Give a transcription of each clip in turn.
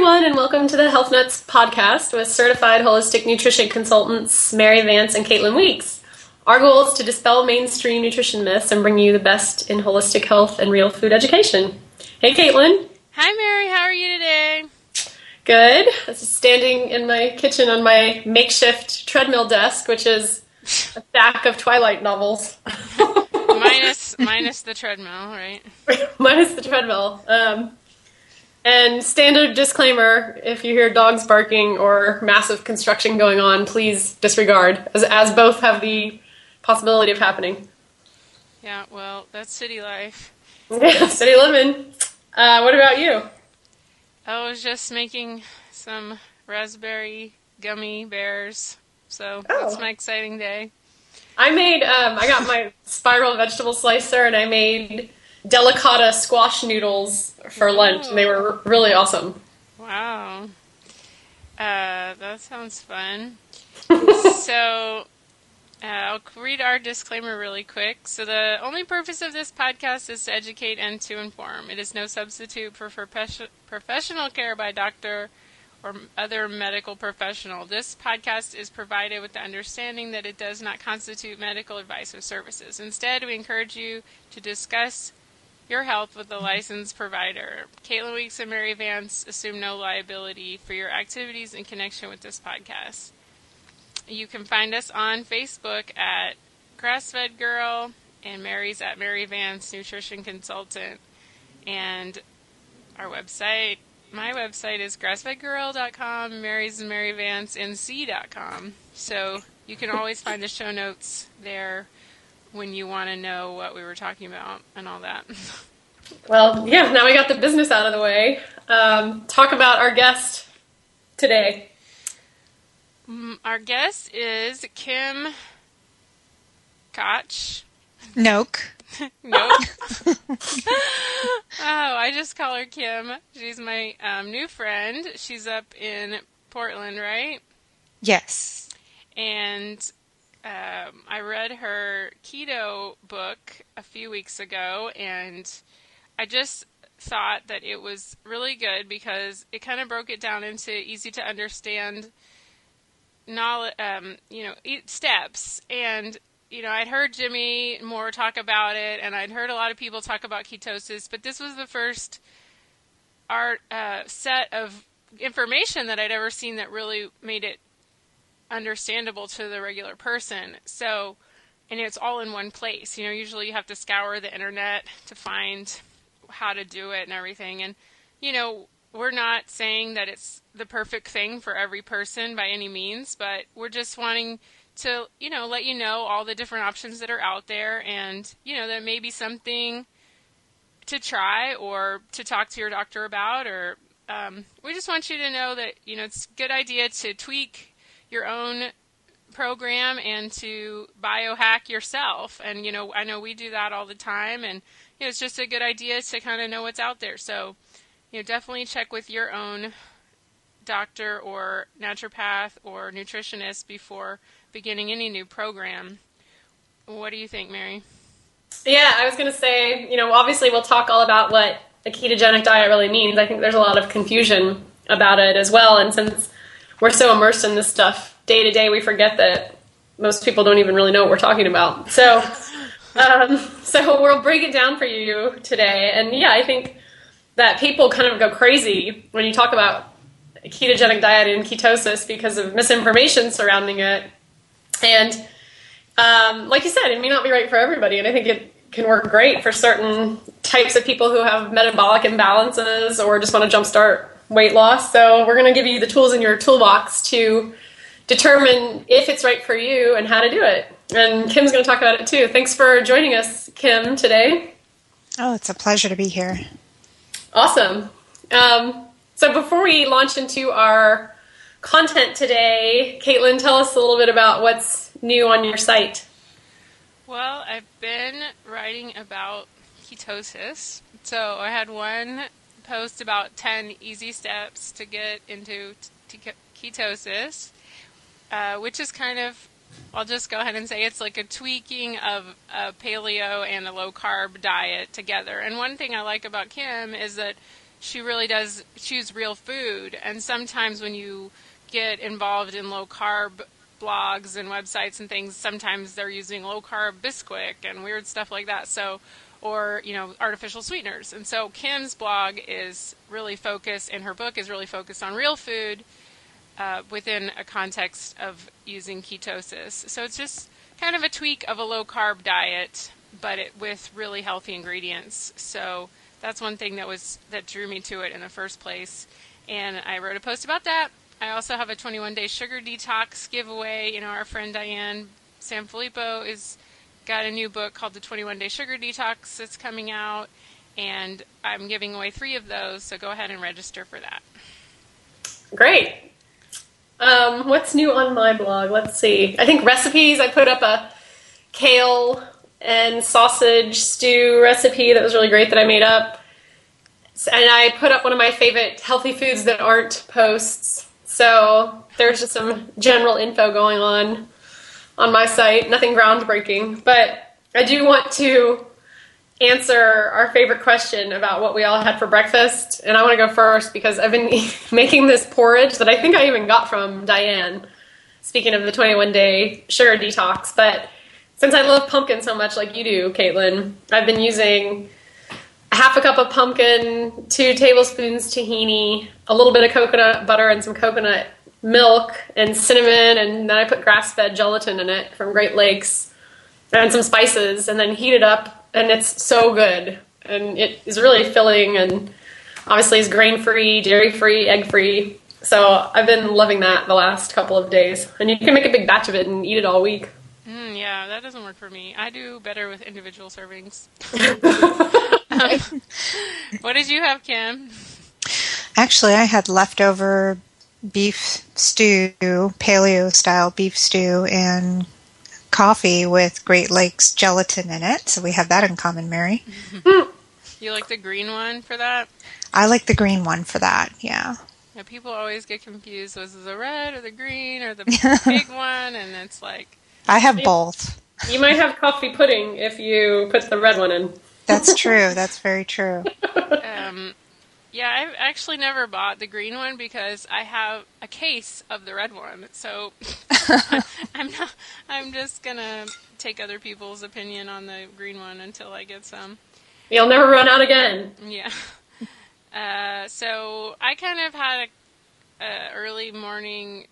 everyone, and welcome to the Health Nuts podcast with certified holistic nutrition consultants Mary Vance and Caitlin Weeks. Our goal is to dispel mainstream nutrition myths and bring you the best in holistic health and real food education. Hey, Caitlin. Hi, Mary. How are you today? Good. I was standing in my kitchen on my makeshift treadmill desk, which is a stack of Twilight novels. minus minus the treadmill, right? minus the treadmill. Um, and standard disclaimer if you hear dogs barking or massive construction going on, please disregard, as, as both have the possibility of happening. Yeah, well, that's city life. Yeah, city living. Uh, what about you? I was just making some raspberry gummy bears, so oh. that's my exciting day. I made, um, I got my spiral vegetable slicer and I made delicata squash noodles for lunch, and they were really awesome. Wow. Uh, that sounds fun. so, uh, I'll read our disclaimer really quick. So, the only purpose of this podcast is to educate and to inform. It is no substitute for professional care by doctor or other medical professional. This podcast is provided with the understanding that it does not constitute medical advice or services. Instead, we encourage you to discuss your health with a licensed provider. Caitlin Weeks and Mary Vance assume no liability for your activities in connection with this podcast. You can find us on Facebook at Grassfed Girl and Mary's at Mary Vance Nutrition Consultant. And our website, my website is grassfedgirl.com, Mary's and Mary Vance NC.com. So you can always find the show notes there when you want to know what we were talking about and all that. Well, yeah, now we got the business out of the way. Um, talk about our guest today. Mm, our guest is Kim Koch. Noke. Noke. oh, I just call her Kim. She's my um, new friend. She's up in Portland, right? Yes. And um, I read her keto book a few weeks ago, and I just thought that it was really good because it kind of broke it down into easy to understand knowledge, um, you know, steps. And you know, I'd heard Jimmy Moore talk about it, and I'd heard a lot of people talk about ketosis, but this was the first art uh, set of information that I'd ever seen that really made it understandable to the regular person. So, and it's all in one place. You know, usually you have to scour the internet to find how to do it and everything. And, you know, we're not saying that it's the perfect thing for every person by any means, but we're just wanting to, you know, let you know all the different options that are out there and, you know, there may be something to try or to talk to your doctor about or um, we just want you to know that, you know, it's a good idea to tweak your own program and to biohack yourself. And you know, I know we do that all the time, and you know, it's just a good idea to kind of know what's out there. So, you know, definitely check with your own doctor or naturopath or nutritionist before beginning any new program. What do you think, Mary? Yeah, I was going to say, you know, obviously we'll talk all about what a ketogenic diet really means. I think there's a lot of confusion about it as well, and since we're so immersed in this stuff day to day, we forget that most people don't even really know what we're talking about. So, um, so we'll break it down for you today. And yeah, I think that people kind of go crazy when you talk about ketogenic diet and ketosis because of misinformation surrounding it. And um, like you said, it may not be right for everybody, and I think it can work great for certain types of people who have metabolic imbalances or just want to jumpstart weight loss. So we're going to give you the tools in your toolbox to determine if it's right for you and how to do it. And Kim's going to talk about it too. Thanks for joining us, Kim, today. Oh, it's a pleasure to be here. Awesome. Um, so before we launch into our content today, Caitlin, tell us a little bit about what's new on your site. Well, I've been writing about ketosis. So I had one post about 10 easy steps to get into t- ketosis, uh, which is kind of, I'll just go ahead and say it's like a tweaking of a paleo and a low carb diet together. And one thing I like about Kim is that she really does choose real food. And sometimes when you get involved in low carb blogs and websites and things, sometimes they're using low carb Bisquick and weird stuff like that. So, or you know, artificial sweeteners. And so Kim's blog is really focused, and her book is really focused on real food uh, within a context of using ketosis. So it's just kind of a tweak of a low carb diet, but it, with really healthy ingredients. So that's one thing that was that drew me to it in the first place. And I wrote a post about that. I also have a 21 day sugar detox giveaway. You know, our friend Diane Sanfilippo is got a new book called The 21 Day Sugar Detox that's coming out, and I'm giving away three of those. So go ahead and register for that. Great. Um, what's new on my blog? Let's see. I think recipes. I put up a kale and sausage stew recipe that was really great that I made up. And I put up one of my favorite healthy foods that aren't posts. So there's just some general info going on on my site. Nothing groundbreaking, but I do want to answer our favorite question about what we all had for breakfast. And I want to go first because I've been making this porridge that I think I even got from Diane. Speaking of the 21 day sugar detox, but since I love pumpkin so much, like you do, Caitlin, I've been using half a cup of pumpkin, two tablespoons tahini, a little bit of coconut butter, and some coconut milk and cinnamon, and then I put grass fed gelatin in it from Great Lakes and some spices, and then heat it up, and it's so good. And it is really filling, and obviously is grain free, dairy free, egg free. So I've been loving that the last couple of days. And you can make a big batch of it and eat it all week. Mm, yeah, that doesn't work for me. I do better with individual servings. what did you have, Kim? Actually, I had leftover beef stew, paleo style beef stew, and coffee with Great Lakes gelatin in it. So we have that in common, Mary. You like the green one for that? I like the green one for that, yeah. Yeah, people always get confused. Was it the red or the green or the big one? And it's like. I have both. You might have coffee pudding if you put the red one in. That's true. That's very true. Um, yeah, I've actually never bought the green one because I have a case of the red one. So I'm not. I'm just gonna take other people's opinion on the green one until I get some. You'll never run out again. Yeah. Uh, so I kind of had a, a early morning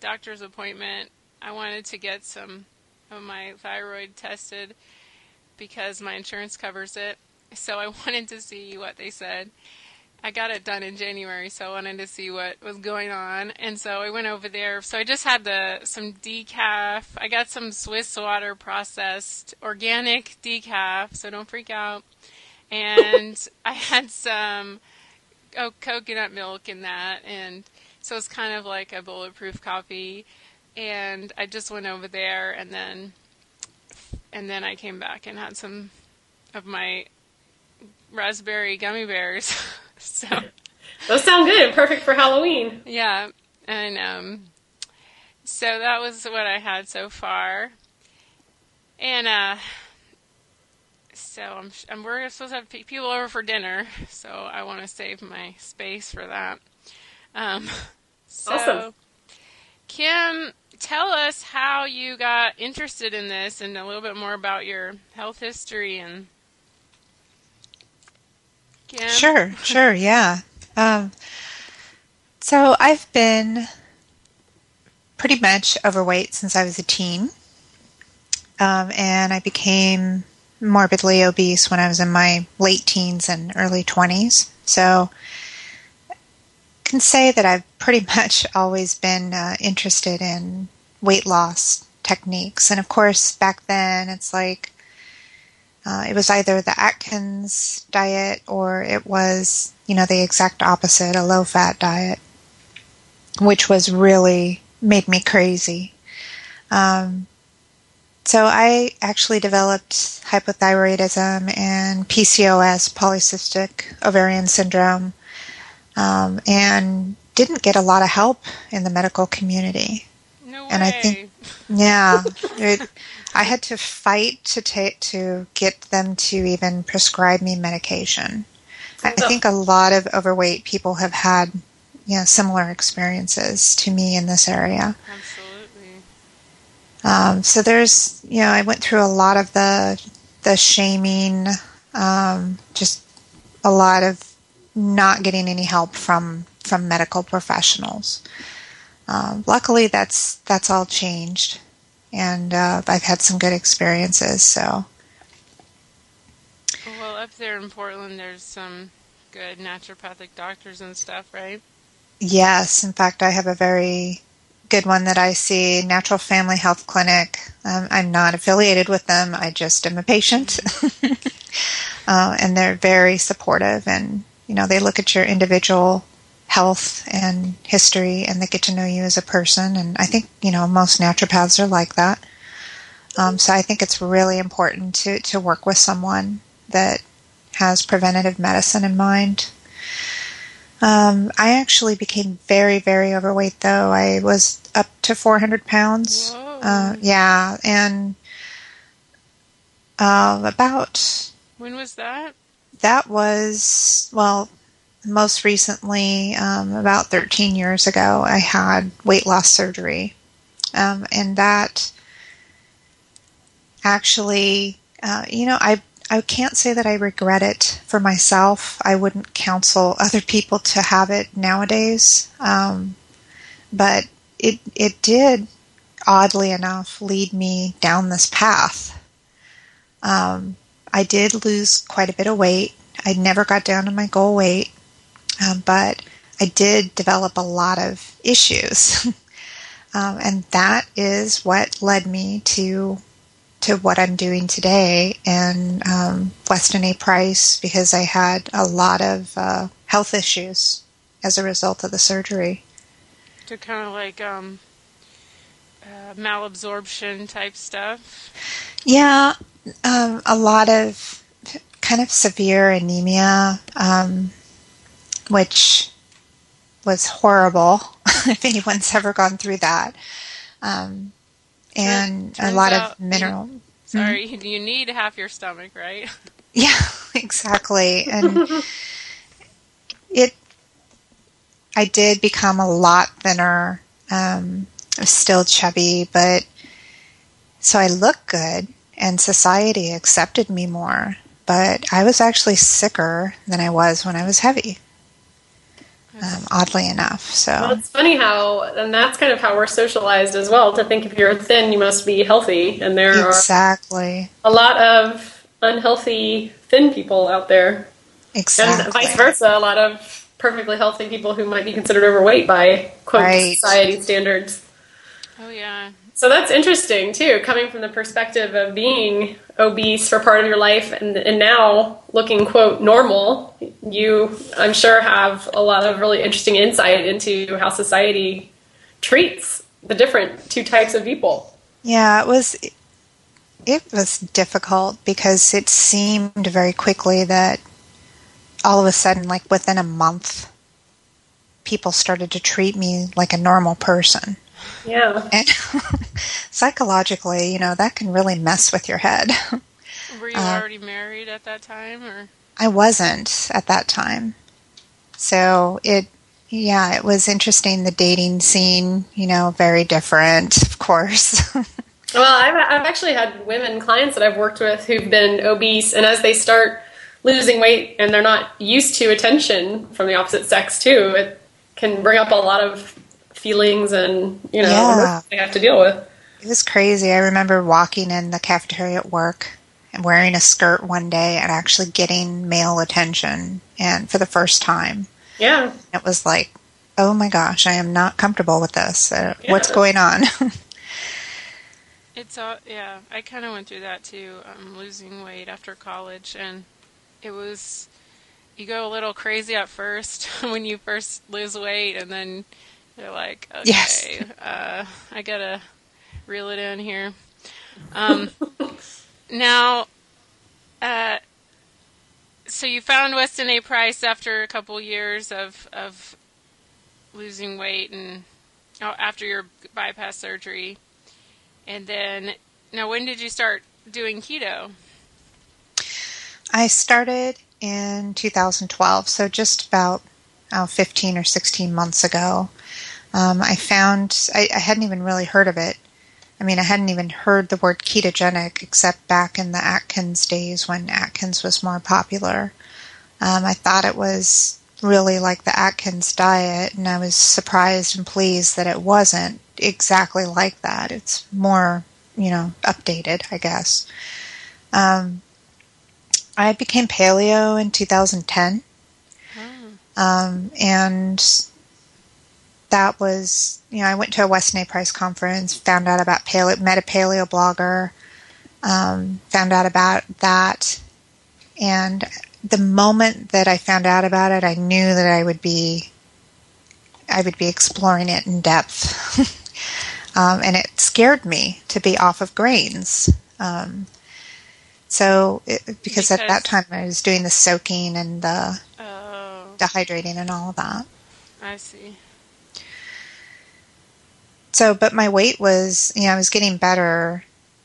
doctor's appointment. I wanted to get some of my thyroid tested because my insurance covers it. So I wanted to see what they said. I got it done in January, so I wanted to see what was going on, and so I went over there. So I just had the some decaf. I got some Swiss water processed organic decaf, so don't freak out. And I had some oh, coconut milk in that, and so it's kind of like a bulletproof coffee. And I just went over there, and then and then I came back and had some of my raspberry gummy bears. so Those sound good. Perfect for Halloween. yeah, and um, so that was what I had so far. And uh, so I'm, I'm we're supposed to have people over for dinner, so I want to save my space for that. Um, so, Awesome. Kim, tell us how you got interested in this and a little bit more about your health history and. Kim? Sure, sure, yeah. Um, so I've been pretty much overweight since I was a teen. Um, and I became morbidly obese when I was in my late teens and early 20s. So I can say that I've pretty much always been uh, interested in weight loss techniques. And of course, back then it's like uh, it was either the Atkins diet or it was, you know, the exact opposite, a low fat diet, which was really made me crazy. Um, so I actually developed hypothyroidism and PCOS, polycystic ovarian syndrome, um, and didn't get a lot of help in the medical community. No way. And I think- Yeah, it, I had to fight to take to get them to even prescribe me medication. I, I think a lot of overweight people have had you know similar experiences to me in this area. Absolutely. Um, so there's you know I went through a lot of the the shaming, um, just a lot of not getting any help from from medical professionals. Um, luckily, that's that's all changed, and uh, I've had some good experiences. So. Well, up there in Portland, there's some good naturopathic doctors and stuff, right? Yes, in fact, I have a very good one that I see, Natural Family Health Clinic. Um, I'm not affiliated with them. I just am a patient, uh, and they're very supportive. And you know, they look at your individual health and history, and they get to know you as a person. And I think you know most naturopaths are like that. Um, so I think it's really important to to work with someone that has preventative medicine in mind. Um, I actually became very, very overweight though. I was up to 400 pounds. Uh, yeah, and uh, about. When was that? That was, well, most recently, um, about 13 years ago, I had weight loss surgery. Um, and that actually, uh, you know, I I can't say that I regret it for myself. I wouldn't counsel other people to have it nowadays, um, but it it did, oddly enough, lead me down this path. Um, I did lose quite a bit of weight. I never got down to my goal weight, um, but I did develop a lot of issues, um, and that is what led me to to what I'm doing today and um, Weston A. Price because I had a lot of uh, health issues as a result of the surgery. To kind of like um, uh, malabsorption type stuff? Yeah, um, a lot of kind of severe anemia, um, which was horrible if anyone's ever gone through that. Um, and a lot of mineral. You, sorry, mm-hmm. you need half your stomach, right? Yeah, exactly. And it, I did become a lot thinner. Um, I was still chubby, but so I look good, and society accepted me more. But I was actually sicker than I was when I was heavy um, oddly enough. So well, it's funny how, and that's kind of how we're socialized as well. To think if you're thin, you must be healthy, and there exactly. are a lot of unhealthy thin people out there. Exactly, and vice versa. A lot of perfectly healthy people who might be considered overweight by quote right. society standards. Oh yeah, so that's interesting too, coming from the perspective of being obese for part of your life and, and now looking quote normal. You, I'm sure, have a lot of really interesting insight into how society treats the different two types of people. Yeah, it was it was difficult because it seemed very quickly that all of a sudden, like within a month, people started to treat me like a normal person. Yeah. And psychologically, you know, that can really mess with your head. Were you uh, already married at that time or? I wasn't at that time. So it yeah, it was interesting the dating scene, you know, very different, of course. well, I've I've actually had women clients that I've worked with who've been obese and as they start losing weight and they're not used to attention from the opposite sex too, it can bring up a lot of feelings and you know yeah. they have to deal with. It was crazy. I remember walking in the cafeteria at work and wearing a skirt one day and actually getting male attention and for the first time. Yeah. It was like, oh my gosh, I am not comfortable with this. Uh, yeah. What's going on? it's all, yeah, I kind of went through that too. Um, losing weight after college and it was you go a little crazy at first when you first lose weight and then they're like, okay, yes. uh, I gotta reel it in here. Um, now, uh, so you found Weston A. Price after a couple years of of losing weight and oh, after your bypass surgery, and then now when did you start doing keto? I started in 2012, so just about oh, 15 or 16 months ago. Um, I found I, I hadn't even really heard of it. I mean, I hadn't even heard the word ketogenic except back in the Atkins days when Atkins was more popular. Um, I thought it was really like the Atkins diet, and I was surprised and pleased that it wasn't exactly like that. It's more, you know, updated, I guess. Um, I became paleo in 2010. Hmm. Um, and that was, you know, I went to a Weston A. Price conference, found out about paleo, met a paleo blogger, um, found out about that. And the moment that I found out about it, I knew that I would be, I would be exploring it in depth. um, and it scared me to be off of grains. Um, so, it, because, because, at that time I was doing the soaking and the oh. dehydrating and all of that. I see. So, but my weight was, you know, I was getting better.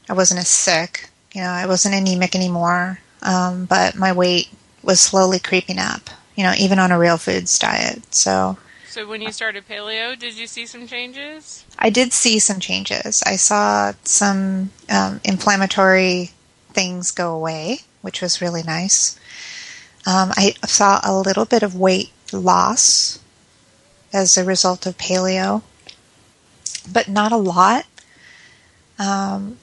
I wasn't as sick. You know, I wasn't anemic anymore. Um, but my weight was slowly creeping up, you know, even on a real foods diet. So, so when you started paleo, did you see some changes? I did see some changes. I saw some um, inflammatory things go away, which was really nice. Um, I saw a little bit of weight loss as a result of paleo, but not a lot. Um,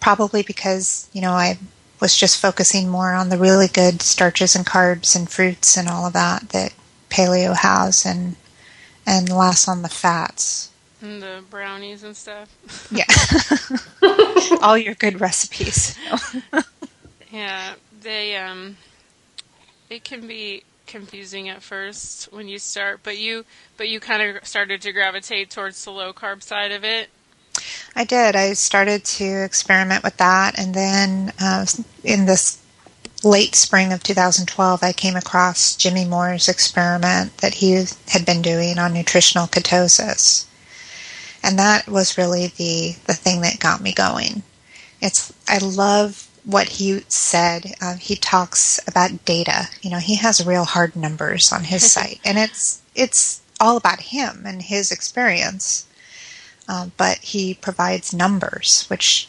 probably because you know I was just focusing more on the really good starches and carbs and fruits and all of that that paleo has and and less on the fats. And the brownies and stuff. Yeah. all your good recipes. yeah, they um it can be confusing at first when you start, but you but you kind of started to gravitate towards the low carb side of it I did. I started to experiment with that, and then uh, in this late spring of 2012, I came across Jimmy Moore's experiment that he had been doing on nutritional ketosis, and that was really the the thing that got me going. It's I love what he said. Uh, he talks about data. You know, he has real hard numbers on his site, and it's it's all about him and his experience uh, but he provides numbers, which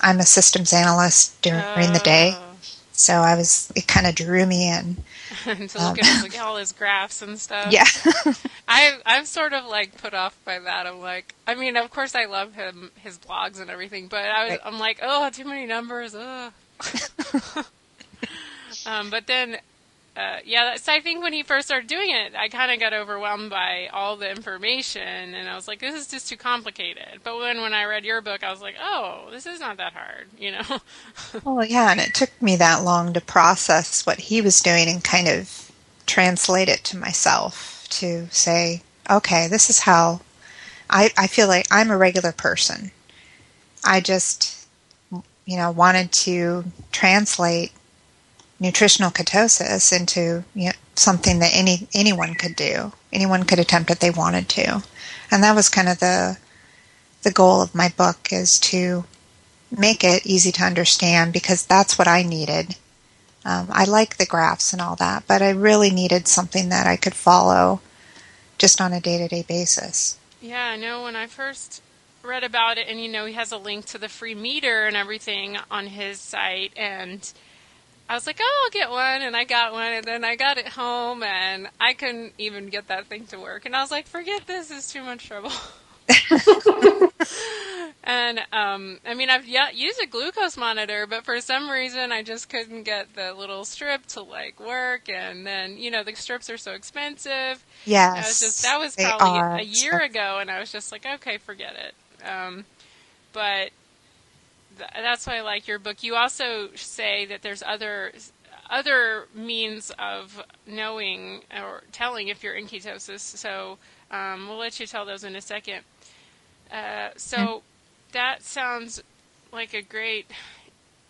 I'm a systems analyst during oh. the day, oh. So I was it kind of drew me in. to um, look at all his graphs and stuff. Yeah, I I'm sort of like put off by that. I'm like, I mean, of course I love him, his blogs and everything, but I was, right. I'm like, oh, too many numbers. Ugh. um, but then uh, yeah, so I think when he first started doing it, I kind of got overwhelmed by all the information, and I was like, "This is just too complicated." But when when I read your book, I was like, "Oh, this is not that hard," you know. well, yeah, and it took me that long to process what he was doing and kind of translate it to myself to say, "Okay, this is how I I feel like I'm a regular person." I just, you know, wanted to translate nutritional ketosis into you know, something that any anyone could do. Anyone could attempt if they wanted to, and that was kind of the the goal of my book is to make it easy to understand because that's what I needed. Um, I like the graphs and all that, but I really needed something that I could follow just on a day to day basis. Yeah, I know when I first read about it, and you know, he has a link to the free meter and everything on his site, and I was like, oh, I'll get one, and I got one, and then I got it home, and I couldn't even get that thing to work, and I was like, forget this, it's too much trouble. and um, I mean, I've used a glucose monitor, but for some reason, I just couldn't get the little strip to like work. And then, you know, the strips are so expensive. Yes, I was just that was probably a year ago, and I was just like, okay, forget it. Um, but that's why I like your book. You also say that there's other other means of knowing or telling if you're in ketosis. So um, we'll let you tell those in a second. Uh, so mm-hmm. that sounds like a great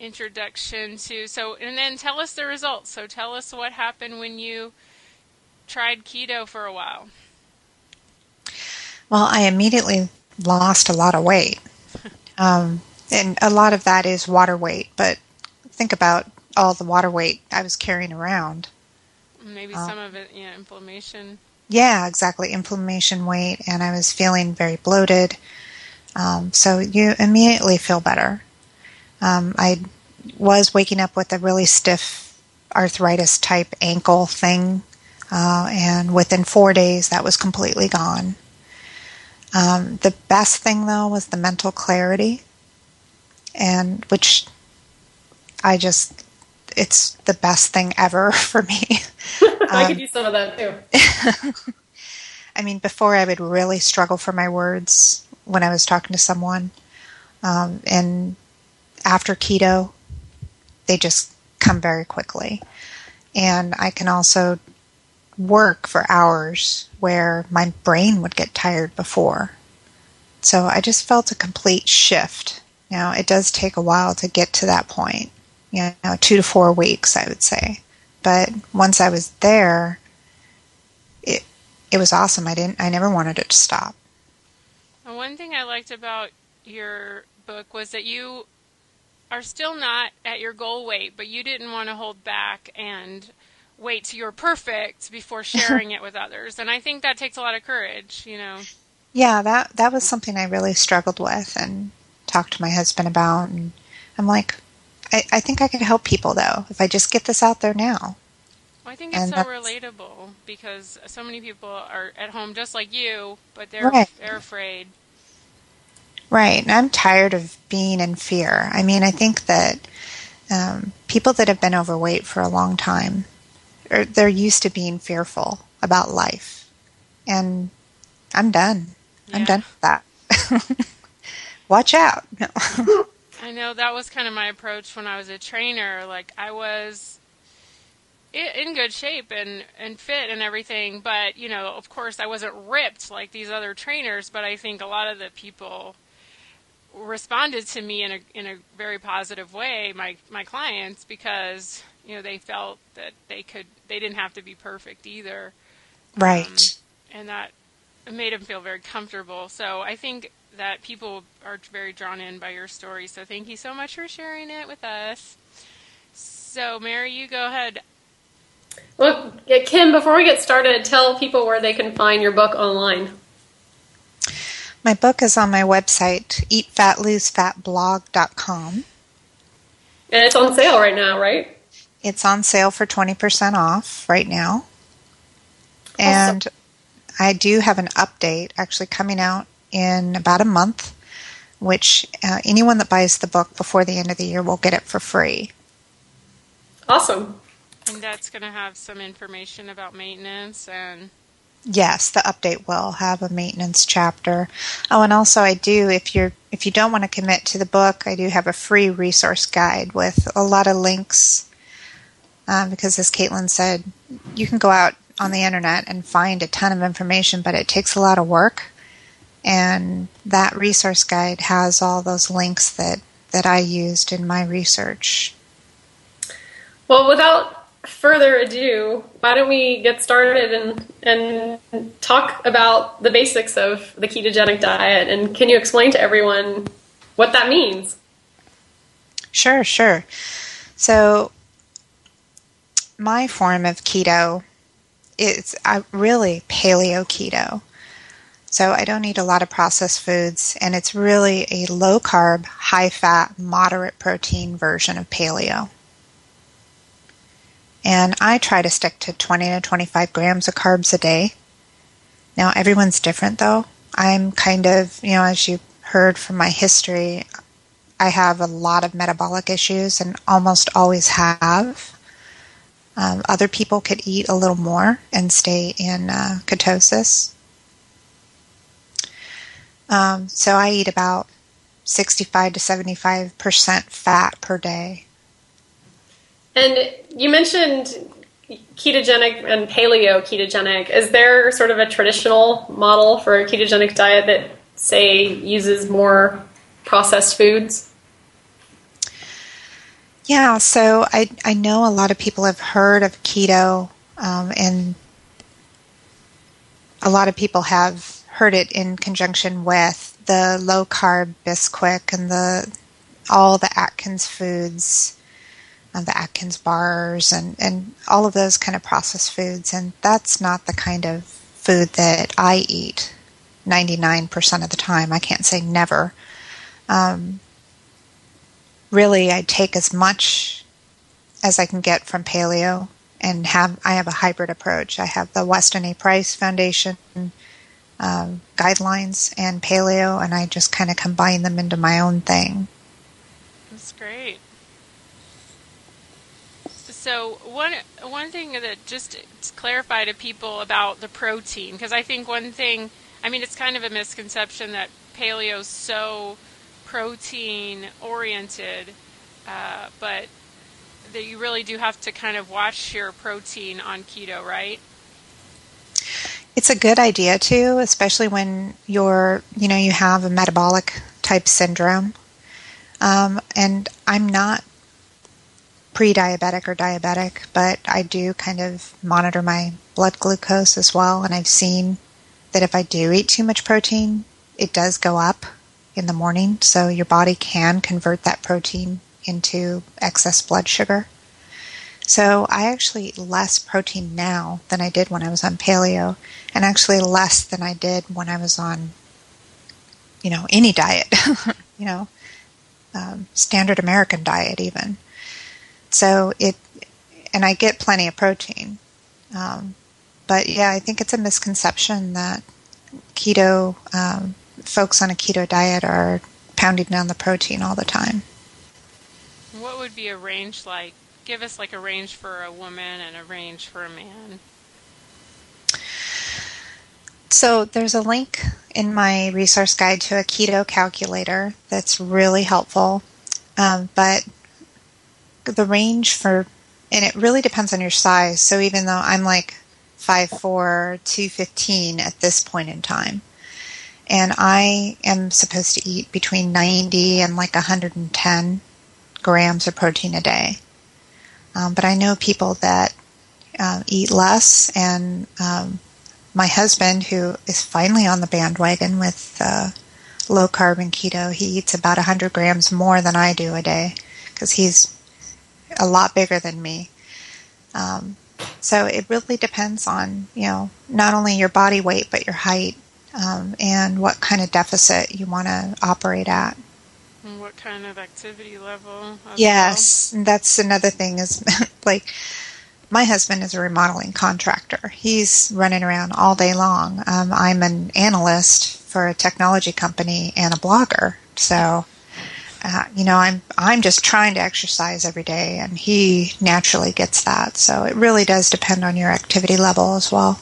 introduction to. So and then tell us the results. So tell us what happened when you tried keto for a while. Well, I immediately lost a lot of weight. Um, and a lot of that is water weight. But think about all the water weight I was carrying around. Maybe uh, some of it, yeah, inflammation. Yeah, exactly. Inflammation weight, and I was feeling very bloated. Um, so you immediately feel better. Um, I was waking up with a really stiff arthritis type ankle thing, uh, and within four days that was completely gone. Um, the best thing though was the mental clarity, and which I just it's the best thing ever for me. I could um, use some of that too. I mean, before I would really struggle for my words when I was talking to someone, um, and after keto, they just come very quickly. And I can also work for hours where my brain would get tired before. So I just felt a complete shift. Now, it does take a while to get to that point, you know, two to four weeks, I would say. But once I was there, it it was awesome. I didn't I never wanted it to stop. One thing I liked about your book was that you are still not at your goal weight, but you didn't want to hold back and wait till you're perfect before sharing it with others. And I think that takes a lot of courage, you know. Yeah, that that was something I really struggled with and talked to my husband about and I'm like I, I think I could help people though if I just get this out there now. Well, I think it's and so relatable because so many people are at home just like you, but they're right. they're afraid. Right. And I'm tired of being in fear. I mean, I think that um, people that have been overweight for a long time, are, they're used to being fearful about life. And I'm done. Yeah. I'm done with that. Watch out. I know that was kind of my approach when I was a trainer. Like, I was in good shape and and fit and everything but you know of course I wasn't ripped like these other trainers but I think a lot of the people responded to me in a in a very positive way, my my clients, because you know they felt that they could they didn't have to be perfect either, right? Um, and that made them feel very comfortable. So I think that people are very drawn in by your story. So thank you so much for sharing it with us. So Mary, you go ahead. Well, Kim, before we get started, tell people where they can find your book online. My book is on my website, eatfatlosefat.blog.com. And it's on sale right now, right? It's on sale for 20% off right now. Awesome. And I do have an update actually coming out in about a month, which uh, anyone that buys the book before the end of the year will get it for free. Awesome. And that's going to have some information about maintenance and Yes, the update will have a maintenance chapter. Oh, and also I do if you're if you don't want to commit to the book, I do have a free resource guide with a lot of links. Um, because as Caitlin said, you can go out on the internet and find a ton of information, but it takes a lot of work. And that resource guide has all those links that that I used in my research. Well, without further ado, why don't we get started and and talk about the basics of the ketogenic diet? And can you explain to everyone what that means? Sure, sure. So, my form of keto is a uh, really paleo keto. So, I don't eat a lot of processed foods, and it's really a low carb, high fat, moderate protein version of paleo. And I try to stick to 20 to 25 grams of carbs a day. Now, everyone's different though. I'm kind of, you know, as you heard from my history, I have a lot of metabolic issues and almost always have. Um, other people could eat a little more and stay in uh, ketosis. Um, so I eat about 65 to 75% fat per day. And you mentioned ketogenic and paleo ketogenic. Is there sort of a traditional model for a ketogenic diet that, say, uses more processed foods? Yeah, so I, I know a lot of people have heard of keto, um, and a lot of people have heard it in conjunction with the low carb Bisquick and the all the Atkins foods um, the Atkins bars, and, and all of those kind of processed foods. And that's not the kind of food that I eat 99% of the time. I can't say never. Um, really, I take as much as I can get from paleo and have I have a hybrid approach. I have the Weston A. Price Foundation um, guidelines and paleo, and I just kind of combine them into my own thing. That's great. So one one thing that just to clarify to people about the protein, because I think one thing, I mean, it's kind of a misconception that paleo is so protein oriented, uh, but that you really do have to kind of watch your protein on keto, right? It's a good idea too, especially when you're, you know, you have a metabolic type syndrome. Um, and I'm not pre-diabetic or diabetic, but I do kind of monitor my blood glucose as well. And I've seen that if I do eat too much protein, it does go up in the morning. So your body can convert that protein into excess blood sugar. So I actually eat less protein now than I did when I was on paleo, and actually less than I did when I was on, you know, any diet, you know, um, standard American diet even. So it, and I get plenty of protein. Um, but yeah, I think it's a misconception that keto, um, folks on a keto diet are pounding down the protein all the time. What would be a range like? Give us like a range for a woman and a range for a man. So there's a link in my resource guide to a keto calculator that's really helpful. Um, but the range for, and it really depends on your size. So even though I'm like 5'4", 215 at this point in time, and I am supposed to eat between 90 and like 110 grams of protein a day. Um, but I know people that uh, eat less, and um, my husband, who is finally on the bandwagon with uh, low carb and keto, he eats about 100 grams more than I do a day because he's a lot bigger than me. Um, so it really depends on, you know, not only your body weight, but your height um, and what kind of deficit you want to operate at. And what kind of activity level? Yes, well? that's another thing is like my husband is a remodeling contractor. He's running around all day long. Um, I'm an analyst for a technology company and a blogger. So uh, you know, I'm I'm just trying to exercise every day, and he naturally gets that. So it really does depend on your activity level as well.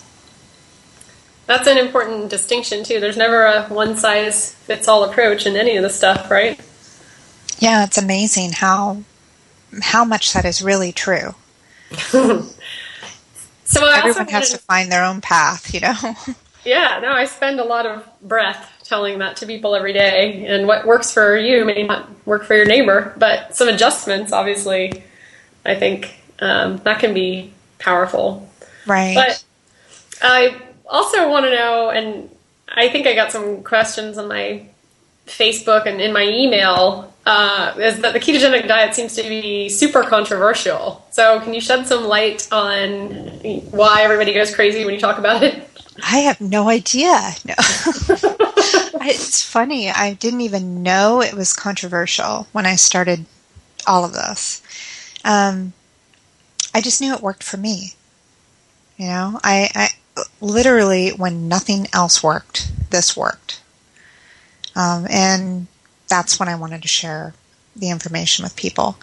That's an important distinction too. There's never a one size fits all approach in any of the stuff, right? Yeah, it's amazing how how much that is really true. so everyone has to find their own path, you know. yeah, no, I spend a lot of breath telling that to people every day. And what works for you may not work for your neighbor, but some adjustments, obviously, I think um, that can be powerful. Right. But I also want to know, and I think I got some questions on my Facebook and in my email, uh, is that the ketogenic diet seems to be super controversial. So, can you shed some light on why everybody goes crazy when you talk about it? I have no idea. No. it's funny. I didn't even know it was controversial when I started all of this. Um, I just knew it worked for me. You know, I, I literally when nothing else worked, this worked, um, and that's when I wanted to share the information with people.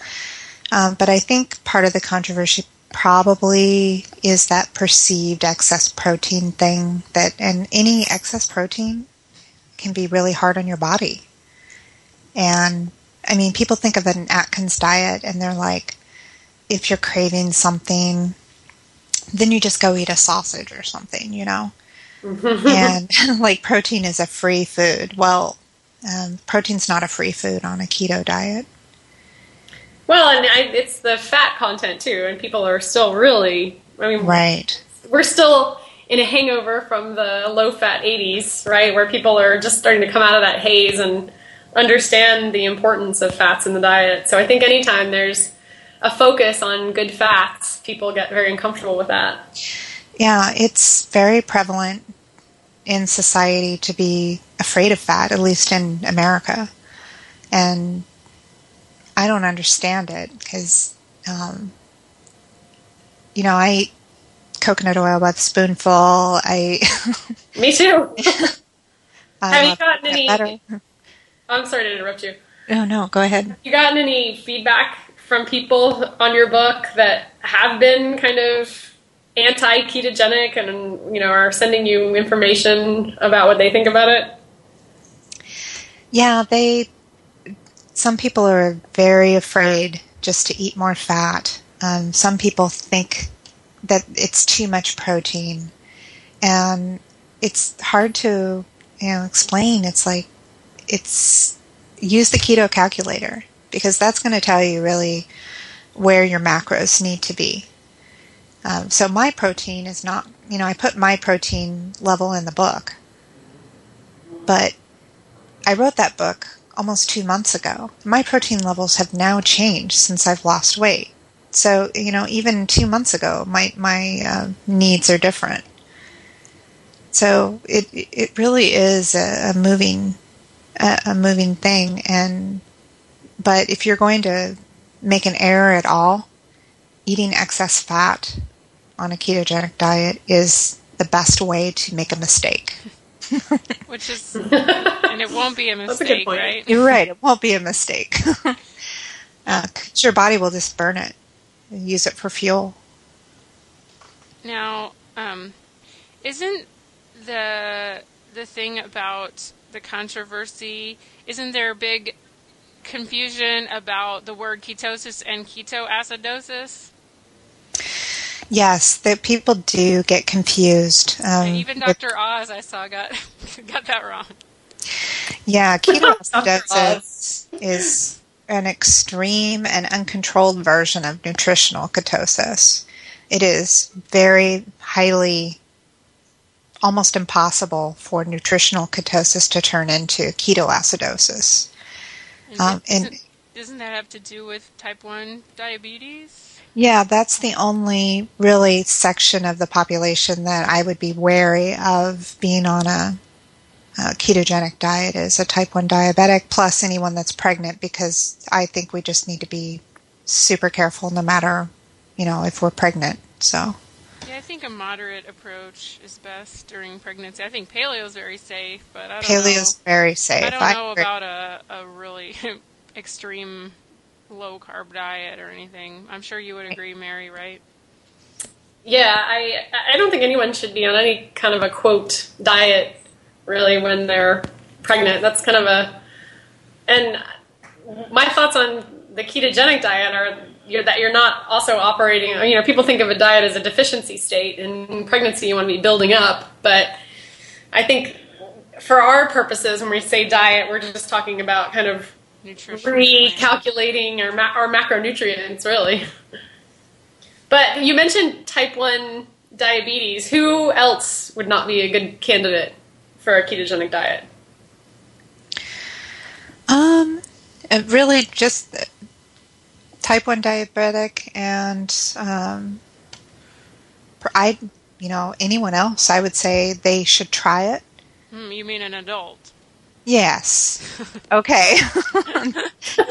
Um, but I think part of the controversy probably is that perceived excess protein thing that and any excess protein can be really hard on your body. And I mean, people think of an Atkins diet and they're like, if you're craving something, then you just go eat a sausage or something, you know? and like protein is a free food. Well, um, protein's not a free food on a keto diet. Well, and I, it's the fat content too, and people are still really. I mean, right. We're still in a hangover from the low fat 80s, right? Where people are just starting to come out of that haze and understand the importance of fats in the diet. So I think anytime there's a focus on good fats, people get very uncomfortable with that. Yeah, it's very prevalent in society to be afraid of fat, at least in America. And I don't understand it because, um, you know, I eat coconut oil by the spoonful. I. Me too. Have you gotten any? Better. I'm sorry to interrupt you. No, no, go ahead. Have you gotten any feedback from people on your book that have been kind of anti-ketogenic and you know are sending you information about what they think about it? Yeah, they. Some people are very afraid just to eat more fat. Um, some people think that it's too much protein, and it's hard to you know explain. It's like it's use the keto calculator because that's going to tell you really where your macros need to be. Um, so my protein is not, you know, I put my protein level in the book, but I wrote that book almost two months ago. My protein levels have now changed since I've lost weight. So you know, even two months ago, my my uh, needs are different. So it it really is a, a moving a, a moving thing, and but if you're going to make an error at all, eating excess fat on a ketogenic diet is the best way to make a mistake. Which is, and it won't be a mistake, a right? You're right. It won't be a mistake. uh, your body will just burn it and use it for fuel. Now, um, isn't the the thing about the controversy? Isn't there a big confusion about the word ketosis and ketoacidosis? Yes, that people do get confused. Um, even Dr. With, Oz, I saw, got got that wrong. Yeah, ketoacidosis is an extreme and uncontrolled version of nutritional ketosis. It is very highly, almost impossible for nutritional ketosis to turn into ketoacidosis. And, um, and doesn't that have to do with type 1 diabetes? Yeah, that's the only really section of the population that I would be wary of being on a, a ketogenic diet is a type 1 diabetic plus anyone that's pregnant because I think we just need to be super careful no matter, you know, if we're pregnant. So yeah, I think a moderate approach is best during pregnancy. I think paleo is very safe, but I don't Paleo's know. very safe. I don't know agree. about a, a really extreme low carb diet or anything. I'm sure you would agree, Mary, right? Yeah, I I don't think anyone should be on any kind of a quote diet really when they're pregnant. That's kind of a and my thoughts on the ketogenic diet are you're, that you're not also operating. You know, people think of a diet as a deficiency state, and in pregnancy you want to be building up. But I think for our purposes, when we say diet, we're just talking about kind of Nutrition recalculating our, ma- our macronutrients, really. But you mentioned type 1 diabetes. Who else would not be a good candidate for a ketogenic diet? Um, really just type 1 diabetic and um, I, you know, anyone else, I would say they should try it. Mm, you mean an adult? Yes. okay.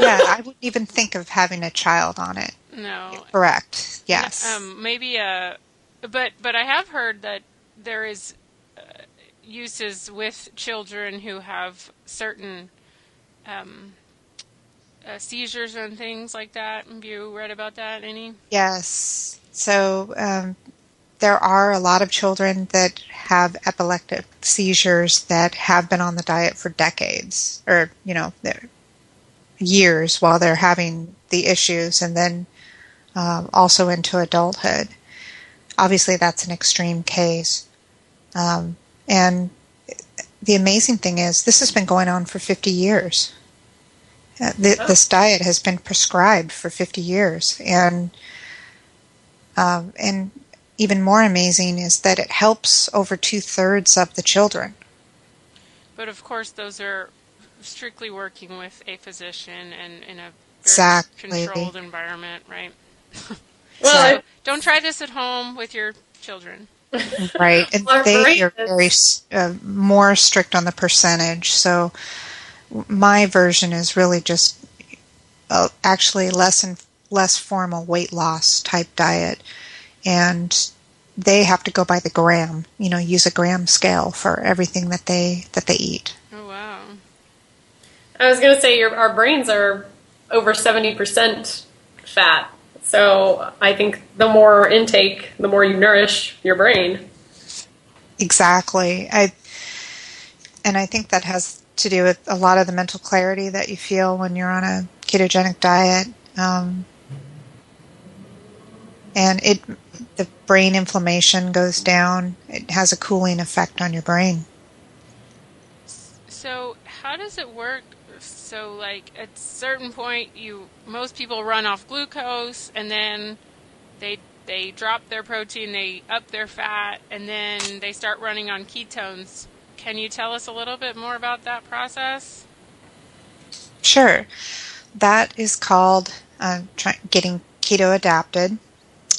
yeah, I wouldn't even think of having a child on it. No. Correct. Yes. Um, maybe a, but but I have heard that there is uh, uses with children who have certain um, uh, seizures and things like that. Have you read about that any? Yes. So um, there are a lot of children that have epileptic seizures that have been on the diet for decades or, you know, years while they're having the issues and then um, also into adulthood. Obviously, that's an extreme case. Um, and the amazing thing is, this has been going on for 50 years. Uh, th- this diet has been prescribed for 50 years. And um, and even more amazing is that it helps over two thirds of the children. But of course, those are strictly working with a physician and in a exactly. controlled environment, right? Well, so don't try this at home with your children. right, and Our they brain are very uh, more strict on the percentage. So my version is really just uh, actually less and less formal weight loss type diet, and they have to go by the gram. You know, use a gram scale for everything that they that they eat. Oh wow. I was going to say your, our brains are over 70% fat. So I think the more intake, the more you nourish your brain. Exactly. I and I think that has to do with a lot of the mental clarity that you feel when you're on a ketogenic diet. Um, and it the brain inflammation goes down. It has a cooling effect on your brain. So how does it work? So like at a certain point, you most people run off glucose, and then they they drop their protein, they up their fat, and then they start running on ketones. Can you tell us a little bit more about that process? Sure. That is called uh, try- getting keto adapted,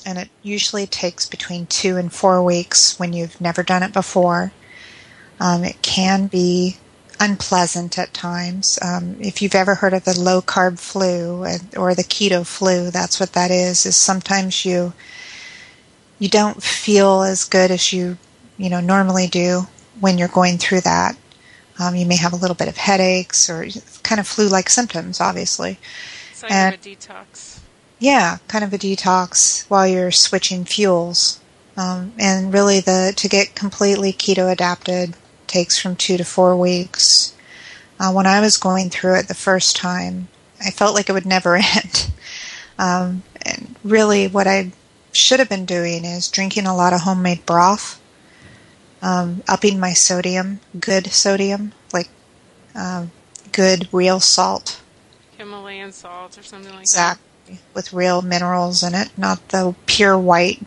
and it usually takes between two and four weeks when you've never done it before. Um, it can be unpleasant at times. Um, if you've ever heard of the low carb flu or the keto flu, that's what that is. Is sometimes you you don't feel as good as you you know normally do when you're going through that. Um, you may have a little bit of headaches or kind of flu-like symptoms, obviously. Like And- a detox. Yeah, kind of a detox while you're switching fuels. Um, and really, the to get completely keto adapted takes from two to four weeks. Uh, when I was going through it the first time, I felt like it would never end. Um, and really, what I should have been doing is drinking a lot of homemade broth, um, upping my sodium, good sodium, like um, good real salt. Himalayan salt or something like that. Exactly. With real minerals in it, not the pure white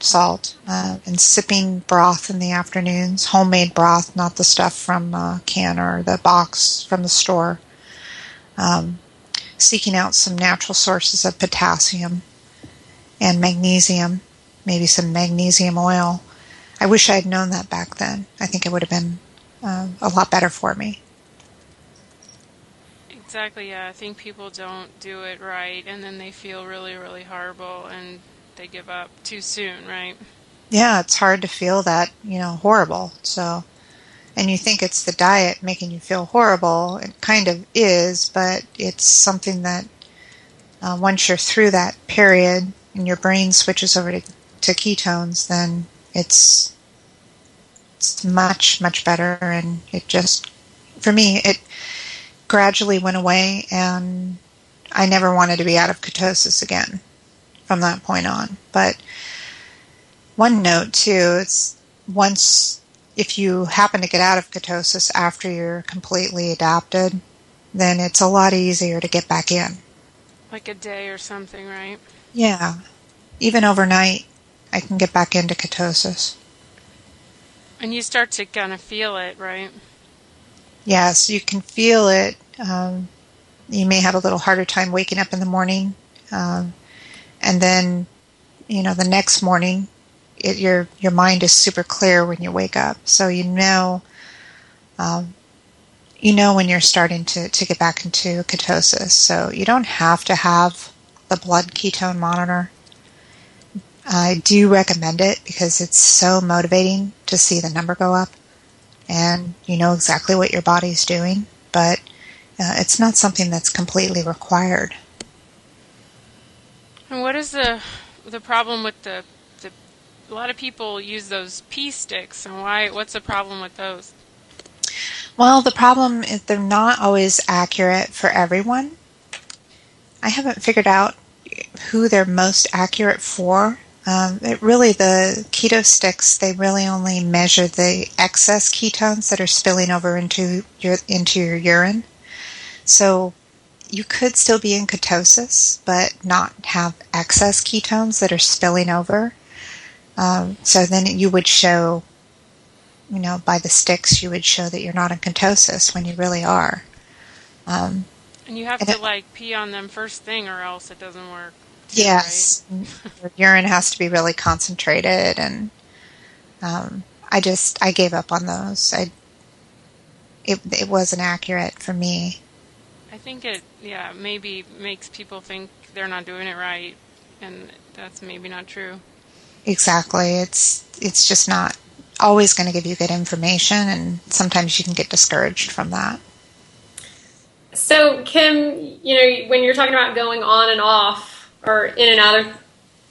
salt. Uh, and sipping broth in the afternoons, homemade broth, not the stuff from a can or the box from the store. Um, seeking out some natural sources of potassium and magnesium, maybe some magnesium oil. I wish I had known that back then. I think it would have been uh, a lot better for me. Exactly, yeah. I think people don't do it right and then they feel really, really horrible and they give up too soon, right? yeah, it's hard to feel that, you know, horrible. So, and you think it's the diet making you feel horrible. It kind of is, but it's something that uh, once you're through that period and your brain switches over to, to ketones, then it's it's much much better, and it just for me it gradually went away, and I never wanted to be out of ketosis again from that point on. But one note too is once if you happen to get out of ketosis after you're completely adapted, then it's a lot easier to get back in. Like a day or something, right? Yeah. Even overnight, I can get back into ketosis. And you start to kind of feel it, right? Yes, you can feel it. Um, you may have a little harder time waking up in the morning. Um, and then, you know, the next morning, it, your your mind is super clear when you wake up. So you know, um, you know when you're starting to, to get back into ketosis. So you don't have to have the blood ketone monitor. I do recommend it because it's so motivating to see the number go up and you know exactly what your body's doing, but uh, it's not something that's completely required. And what is the the problem with the the a lot of people use those pee sticks and why what's the problem with those? Well, the problem is they're not always accurate for everyone. I haven't figured out who they're most accurate for. Um, it really, the keto sticks, they really only measure the excess ketones that are spilling over into your, into your urine. So you could still be in ketosis, but not have excess ketones that are spilling over. Um, so then you would show you know, by the sticks, you would show that you're not in ketosis when you really are. Um, And you have And to it- like pee on them first thing, or else it doesn't work. Yes, Your urine has to be really concentrated, and um, I just I gave up on those. I it it wasn't accurate for me. I think it, yeah, maybe makes people think they're not doing it right, and that's maybe not true. Exactly, it's it's just not always going to give you good information, and sometimes you can get discouraged from that. So, Kim, you know, when you're talking about going on and off or in and out of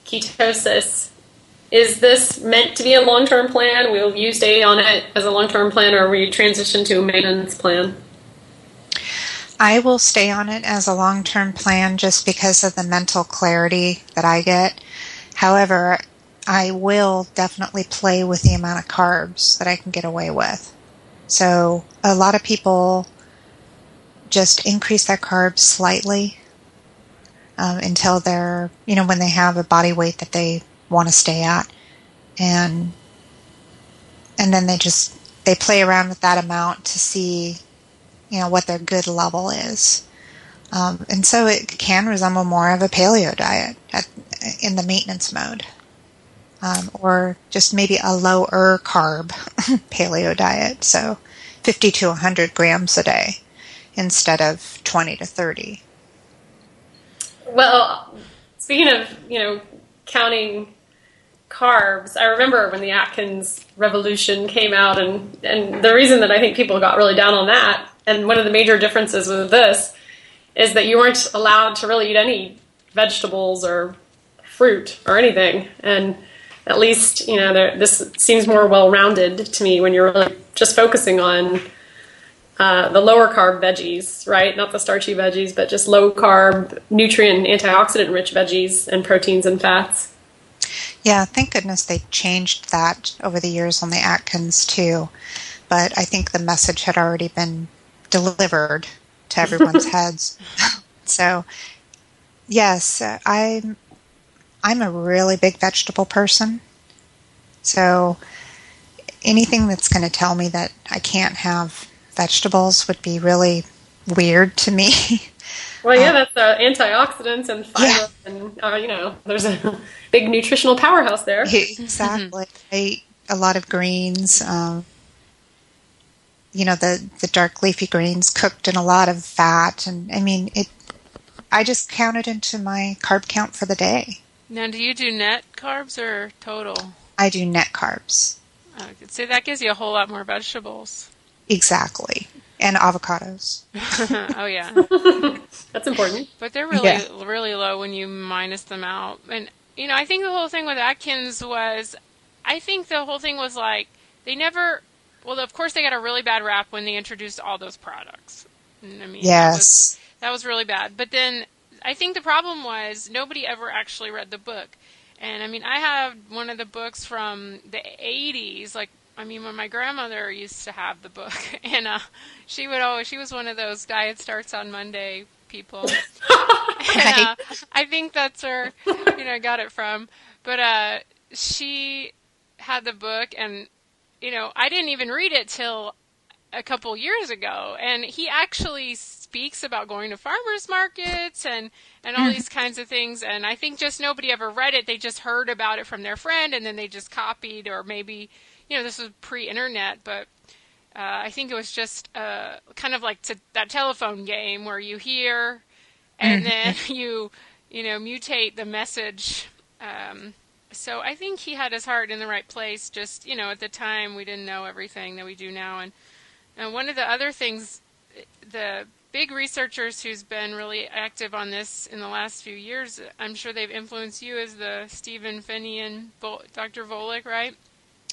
ketosis, is this meant to be a long term plan? Will you stay on it as a long term plan or you transition to a maintenance plan? I will stay on it as a long term plan just because of the mental clarity that I get. However, I will definitely play with the amount of carbs that I can get away with. So, a lot of people just increase their carbs slightly um, until they're, you know, when they have a body weight that they want to stay at. And and then they just they play around with that amount to see you know what their good level is. Um, and so it can resemble more of a paleo diet at, in the maintenance mode. Um, or just maybe a lower carb paleo diet. So 50 to 100 grams a day instead of 20 to 30 Well, speaking of, you know, counting carbs, I remember when the Atkins revolution came out and and the reason that I think people got really down on that and one of the major differences with this is that you weren't allowed to really eat any vegetables or fruit or anything. And at least, you know, there, this seems more well-rounded to me when you're really just focusing on uh, the lower carb veggies, right? Not the starchy veggies, but just low carb, nutrient, antioxidant rich veggies and proteins and fats. Yeah, thank goodness they changed that over the years on the Atkins too. But I think the message had already been delivered to everyone's heads. So, yes, I'm I'm a really big vegetable person. So, anything that's going to tell me that I can't have vegetables would be really weird to me. Well, yeah, that's uh, antioxidants and fiber, Yeah. and uh, you know, there's a big nutritional powerhouse there. exactly. I eat a lot of greens. Um, you know the the dark leafy greens cooked in a lot of fat, and I mean it. I just count it into my carb count for the day. Now, do you do net carbs or total? I do net carbs Uh, see, that gives you a whole lot more vegetables. Exactly, and avocados. oh yeah, That's important. but they're really Yeah. really low when you minus them out. And you know, I think the whole thing with Atkins was, I think the whole thing was like they never. Well, of course, they got a really bad rap when they introduced all those products. I mean, that was, Yes, that was really bad. But then I think the problem was nobody ever actually read the book. And I mean, I have one of the books from the 80s. Like, I mean, when my grandmother used to have the book, and uh, she would always, she was one of those diet starts on Monday people. and, uh, I think that's where, you know, I got it from. But uh, she had the book, and, you know, I didn't even read it till a couple years ago, and he actually speaks about going to farmers markets and and all these kinds of things. And I think just nobody ever read it; they just heard about it from their friend, and then they just copied, or maybe you know this was pre-internet, but. Uh, I think it was just uh, kind of like that telephone game where you hear and then you, you know, mutate the message. Um, so I think he had his heart in the right place. Just you know, at the time we didn't know everything that we do now, and and one of the other things, the big researchers who's been really active on this in the last few years, I'm sure they've influenced you, is the Stephen Phinney and Vol- Dr. Volek, right?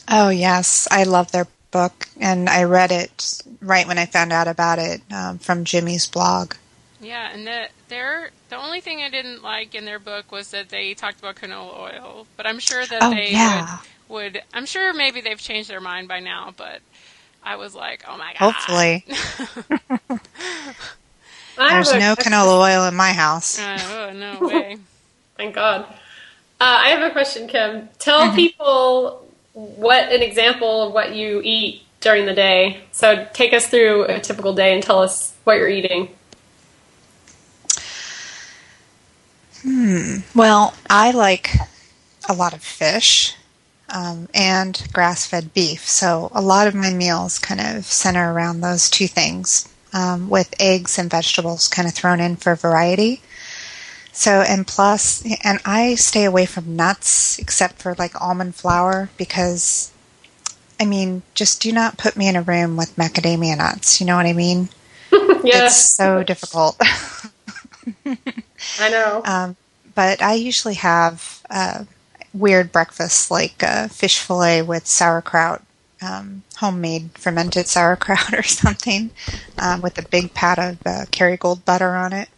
Oh yes, I love their book, and I read it right when I found out about it um, from Jimmy's blog. Yeah, and the their the only thing I didn't like in their book was that they talked about canola oil, but I'm sure that Oh, they yeah. would, would. I'm sure maybe they've changed their mind by now, but I was like, oh my god. Hopefully, there's no question- canola oil in my house. Uh, oh no way. Thank God. Uh, I have a question, Kim. Tell Mm-hmm. people what an example of what you eat during the day. So take us through a typical day and tell us what you're eating. Hmm. Well, I like a lot of fish um, and grass fed beef. So a lot of my meals kind of center around those two things, um, with eggs and vegetables kind of thrown in for variety. So, and plus, and I stay away from nuts except for like almond flour because, I mean, just do not put me in a room with macadamia nuts. You know what I mean? yeah. It's so difficult. I know. Um, but I usually have uh, weird breakfasts like uh, fish fillet with sauerkraut, um, homemade fermented sauerkraut or something, um, with a big pat of uh, Kerrygold butter on it.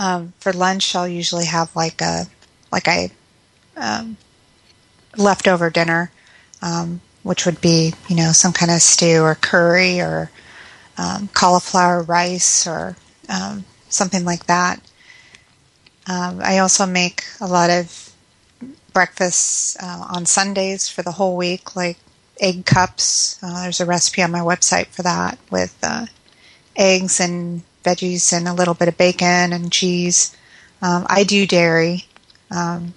Um, for lunch, I'll usually have like a like a um, leftover dinner, um, which would be you know some kind of stew or curry or um, cauliflower rice or um, something like that. Um, I also make a lot of breakfasts uh, on Sundays for the whole week, like egg cups. Uh, there's a recipe on my website for that with uh, eggs and veggies and a little bit of bacon and cheese. Um, I do dairy. Um,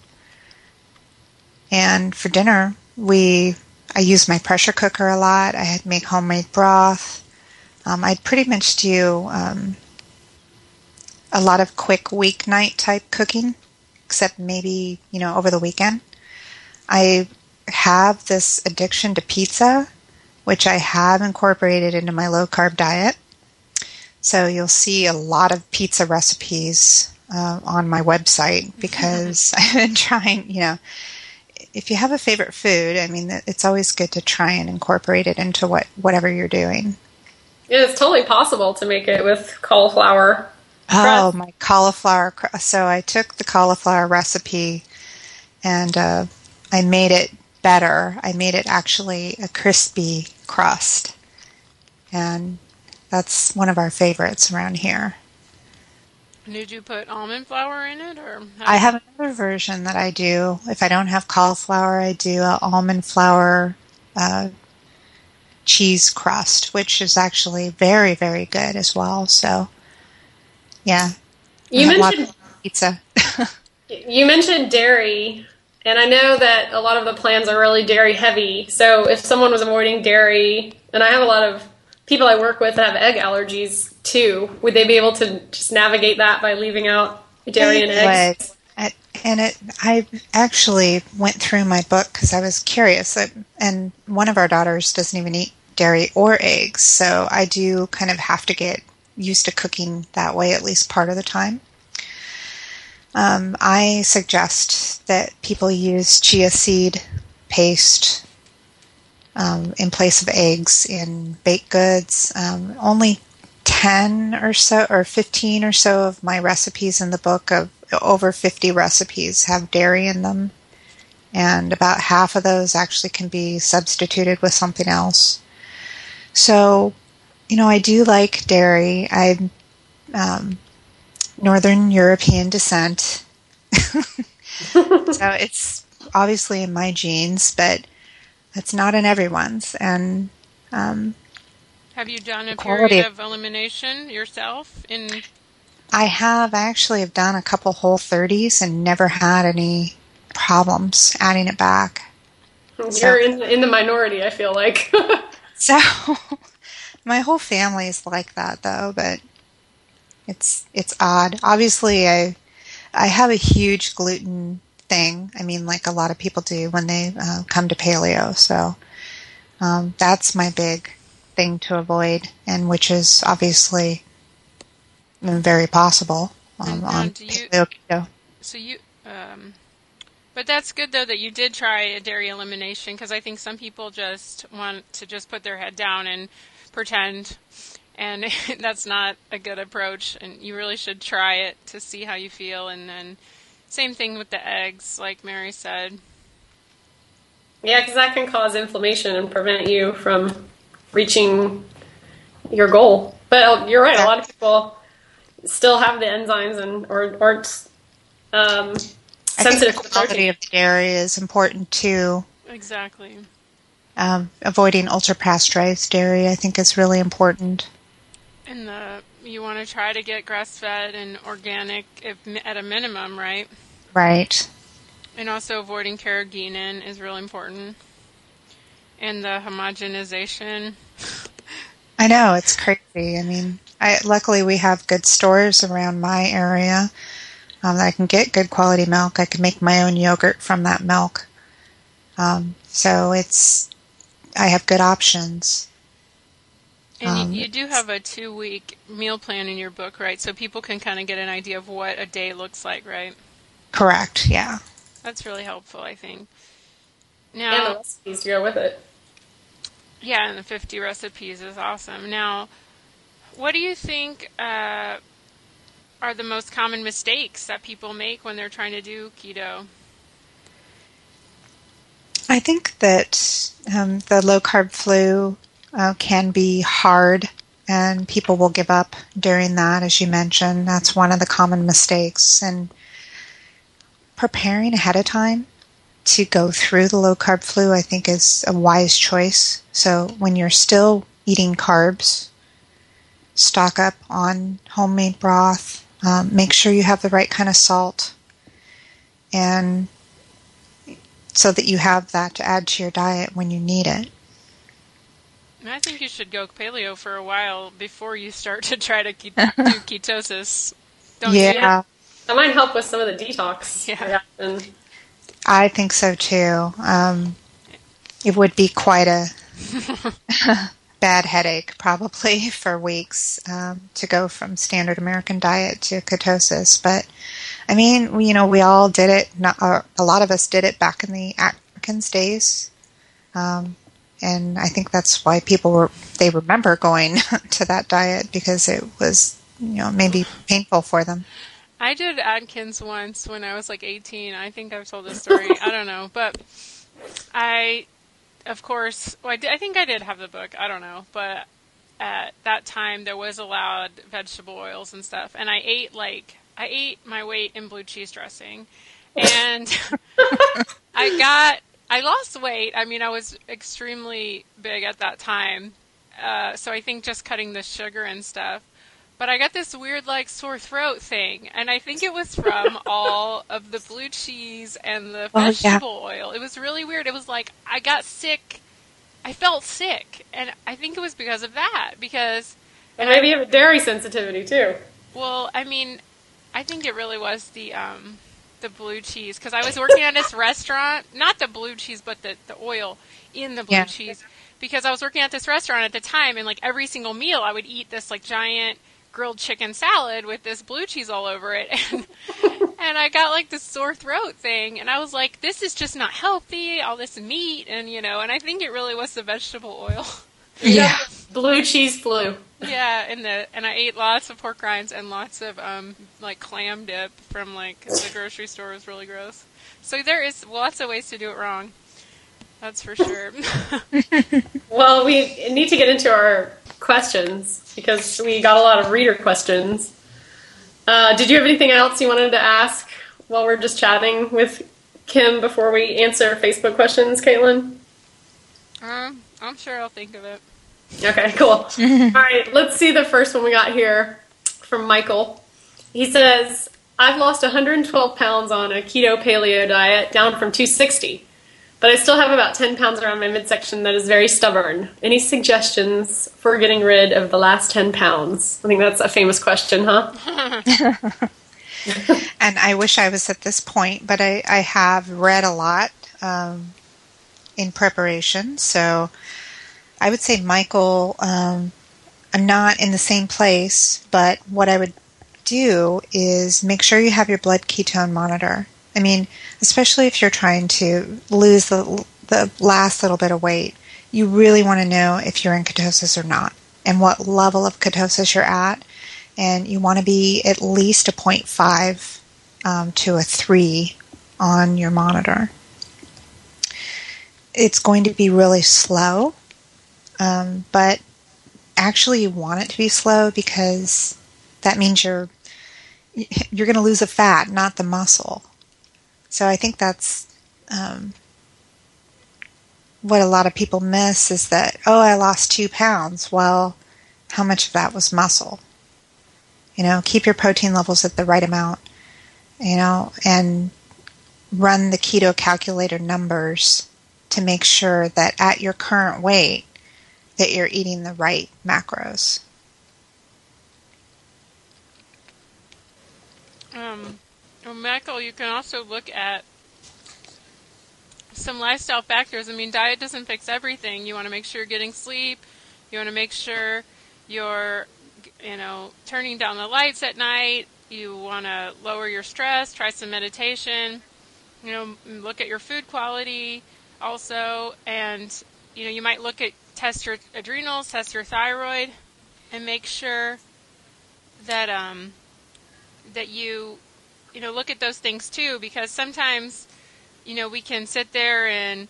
and for dinner, we I use my pressure cooker a lot. I had make homemade broth. Um, I pretty much do um, a lot of quick weeknight type cooking, except maybe you know over the weekend. I have this addiction to pizza, which I have incorporated into my low carb diet. So you'll see a lot of pizza recipes uh, on my website because I've been trying, you know, if you have a favorite food, I mean, it's always good to try and incorporate it into what whatever you're doing. Yeah, it's totally possible to make it with cauliflower. Oh, my cauliflower! So I took the cauliflower recipe and uh, I made it better. I made it actually a crispy crust, and that's one of our favorites around here. Did you put almond flour in it, or I have another version that I do. If I don't have cauliflower, I do a almond flour uh, cheese crust, which is actually very, very good as well. So, yeah, you mentioned pizza. you mentioned dairy, and I know that a lot of the plans are really dairy heavy. So, if someone was avoiding dairy, and I have a lot of people I work with that have egg allergies too, would they be able to just navigate that by leaving out dairy and eggs? Would. And it, I actually went through my book because I was curious. And one of our daughters doesn't even eat dairy or eggs, so I do kind of have to get used to cooking that way at least part of the time. Um, I suggest that people use chia seed paste um, in place of eggs in baked goods. Um, only 10 or so, or 15 or so of my recipes in the book of over 50 recipes have dairy in them. And about half of those actually can be substituted with something else. So, you know, I do like dairy. I'm um, Northern European descent. so it's obviously in my genes, but it's not in everyone's. And um, have you done a period of elimination yourself? In I have. I actually have done a couple whole 30s and never had any problems adding it back. You're so, in, in the minority, I feel like. so, my whole family is like that, though. But it's it's odd. Obviously, I I have a huge gluten thing. I mean, like a lot of people do when they uh, come to paleo. So um, that's my big thing to avoid, and which is obviously very possible um, on paleo keto. So you, um, but that's good though that you did try a dairy elimination because I think some people just want to just put their head down and pretend. And that's not a good approach, and you really should try it to see how you feel. And then, same thing with the eggs, like Mary said. Yeah, because that can cause inflammation and prevent you from reaching your goal. But uh, you're right. A lot of people still have the enzymes and or aren't um, sensitive the quality of the dairy is important too. Exactly. Um, avoiding ultra pasteurized dairy, I think, is really important. And the you want to try to get grass fed and organic if, at a minimum, right? Right. And also avoiding carrageenan is really important. And the homogenization. I know, it's crazy. I mean, I, luckily we have good stores around my area um, that I can get good quality milk. I can make my own yogurt from that milk. Um, so it's, I have good options. And um, you, you, do have a two week meal plan in your book, right? So people can kind of get an idea of what a day looks like, right? Correct, yeah. That's really helpful, I think. Now, and the recipes to go with it. Yeah, and the 50 recipes is awesome. Now, what do you think uh, are the most common mistakes that people make when they're trying to do keto? I think that um, the low carb flu uh, can be hard and people will give up during that, as you mentioned. That's one of the common mistakes. And preparing ahead of time to go through the low carb flu, I think, is a wise choice. So when you're still eating carbs, stock up on homemade broth. Um, make sure you have the right kind of salt, and so that you have that to add to your diet when you need it. I think you should go paleo for a while before you start to try to keep, do ketosis. Don't yeah. You? That might help with some of the detox. Yeah. I think so too. Um, it would be quite a bad headache, probably for weeks, um, to go from standard American diet to ketosis. But I mean, you know, we all did it. Not, uh, a lot of us did it back in the Atkins days. Um, and I think that's why people were they remember going to that diet because it was you know maybe painful for them. I did Atkins once when I was like 18. I think I've told this story. I don't know, but I, of course, well, I, did, I think I did have the book. I don't know, but at that time there was allowed vegetable oils and stuff, and I ate like I ate my weight in blue cheese dressing, and I got I lost weight. I mean, I was extremely big at that time, uh, so I think just cutting the sugar and stuff but I got this weird like sore throat thing, and I think it was from all of the blue cheese and the vegetable oh, yeah. oil. It was really weird. It was like I got sick. I felt sick, and I think it was because of that. Because and maybe you have a dairy sensitivity too. Well, I mean, I think it really was the um, the blue cheese because I was working at this restaurant, not the blue cheese, but the the oil in the blue yeah. cheese. Because I was working at this restaurant at the time, and like every single meal, I would eat this like giant grilled chicken salad with this blue cheese all over it. And and I got like this sore throat thing and I was like this is just not healthy all this meat and you know and I think it really was the vegetable oil. Yeah. Blue cheese flu yeah and the and I ate lots of pork rinds and lots of um like clam dip from like the grocery store. Was really gross. So there is lots of ways to do it wrong. That's for sure. Well we need to get into our questions because we got a lot of reader questions. Uh, did you have anything else you wanted to ask while we're just chatting with Kim before we answer Facebook questions, Caitlin? Um, I'm sure I'll think of it. Okay, cool. All right, let's see the first one we got here from Michael. He says, I've lost 112 pounds on a keto paleo diet, down from 260. But I still have about 10 pounds around my midsection that is very stubborn. Any suggestions for getting rid of the last 10 pounds? I think that's a famous question, huh? and I wish I was at this point, but I, I have read a lot um, in preparation. So I would say, Michael, um, I'm not in the same place, but what I would do is make sure you have your blood ketone monitor. I mean, especially if you're trying to lose the, the last little bit of weight, you really want to know if you're in ketosis or not and what level of ketosis you're at. And you want to be at least a 0.5 um, to a 3 on your monitor. It's going to be really slow, um, but actually you want it to be slow because that means you're you're going to lose the fat, not the muscle. So I think that's um, what a lot of people miss is that, oh, I lost two pounds. Well, how much of that was muscle? You know, keep your protein levels at the right amount, you know, and run the keto calculator numbers to make sure that at your current weight that you're eating the right macros. Um, well, Michael, you can also look at some lifestyle factors. I mean, diet doesn't fix everything. You want to make sure you're getting sleep. You want to make sure you're, you know, turning down the lights at night. You want to lower your stress. Try some meditation. You know, look at your food quality also, and you know, you might look at test your adrenals, test your thyroid, and make sure that um, that you you know look at those things too, because sometimes you know, we can sit there and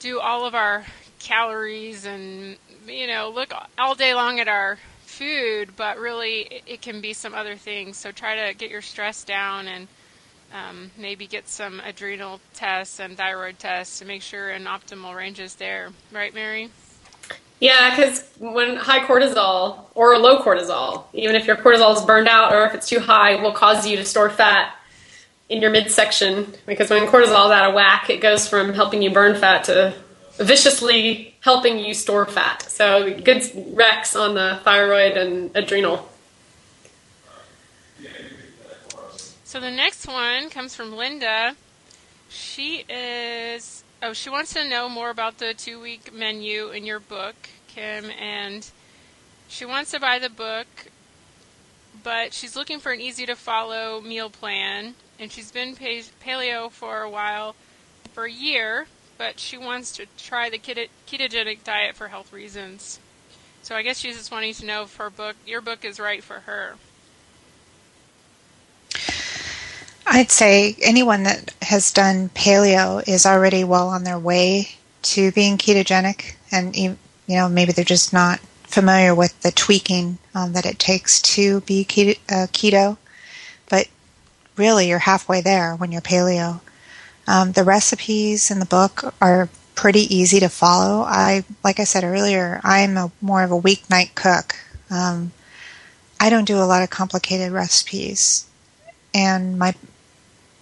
do all of our calories and, you know, look all day long at our food, but really it, can be some other things. So try to get your stress down and um, maybe get some adrenal tests and thyroid tests to make sure an optimal range is there. Right, Mary? Yeah, because when high cortisol or low cortisol, even if your cortisol is burned out or if it's too high, will cause you to store fat in your midsection because when cortisol is out of whack, it goes from helping you burn fat to viciously helping you store fat. So good wrecks on the thyroid and adrenal. So the next one comes from Linda. She is oh she wants to know more about the two week menu in your book, Kim, and she wants to buy the book, but she's looking for an easy to follow meal plan and she's been paleo for a while, for a year, but she wants to try the ketogenic diet for health reasons. So I guess she's just wanting to know if her book, your book, is right for her. I'd say anyone that has done paleo is already well on their way to being ketogenic, and you know maybe they're just not familiar with the tweaking um, that it takes to be keto, uh, keto really you're halfway there when you're paleo. Um, the recipes in the book are pretty easy to follow. I, like I said earlier, I'm a more of a weeknight cook. Um, I don't do a lot of complicated recipes, and my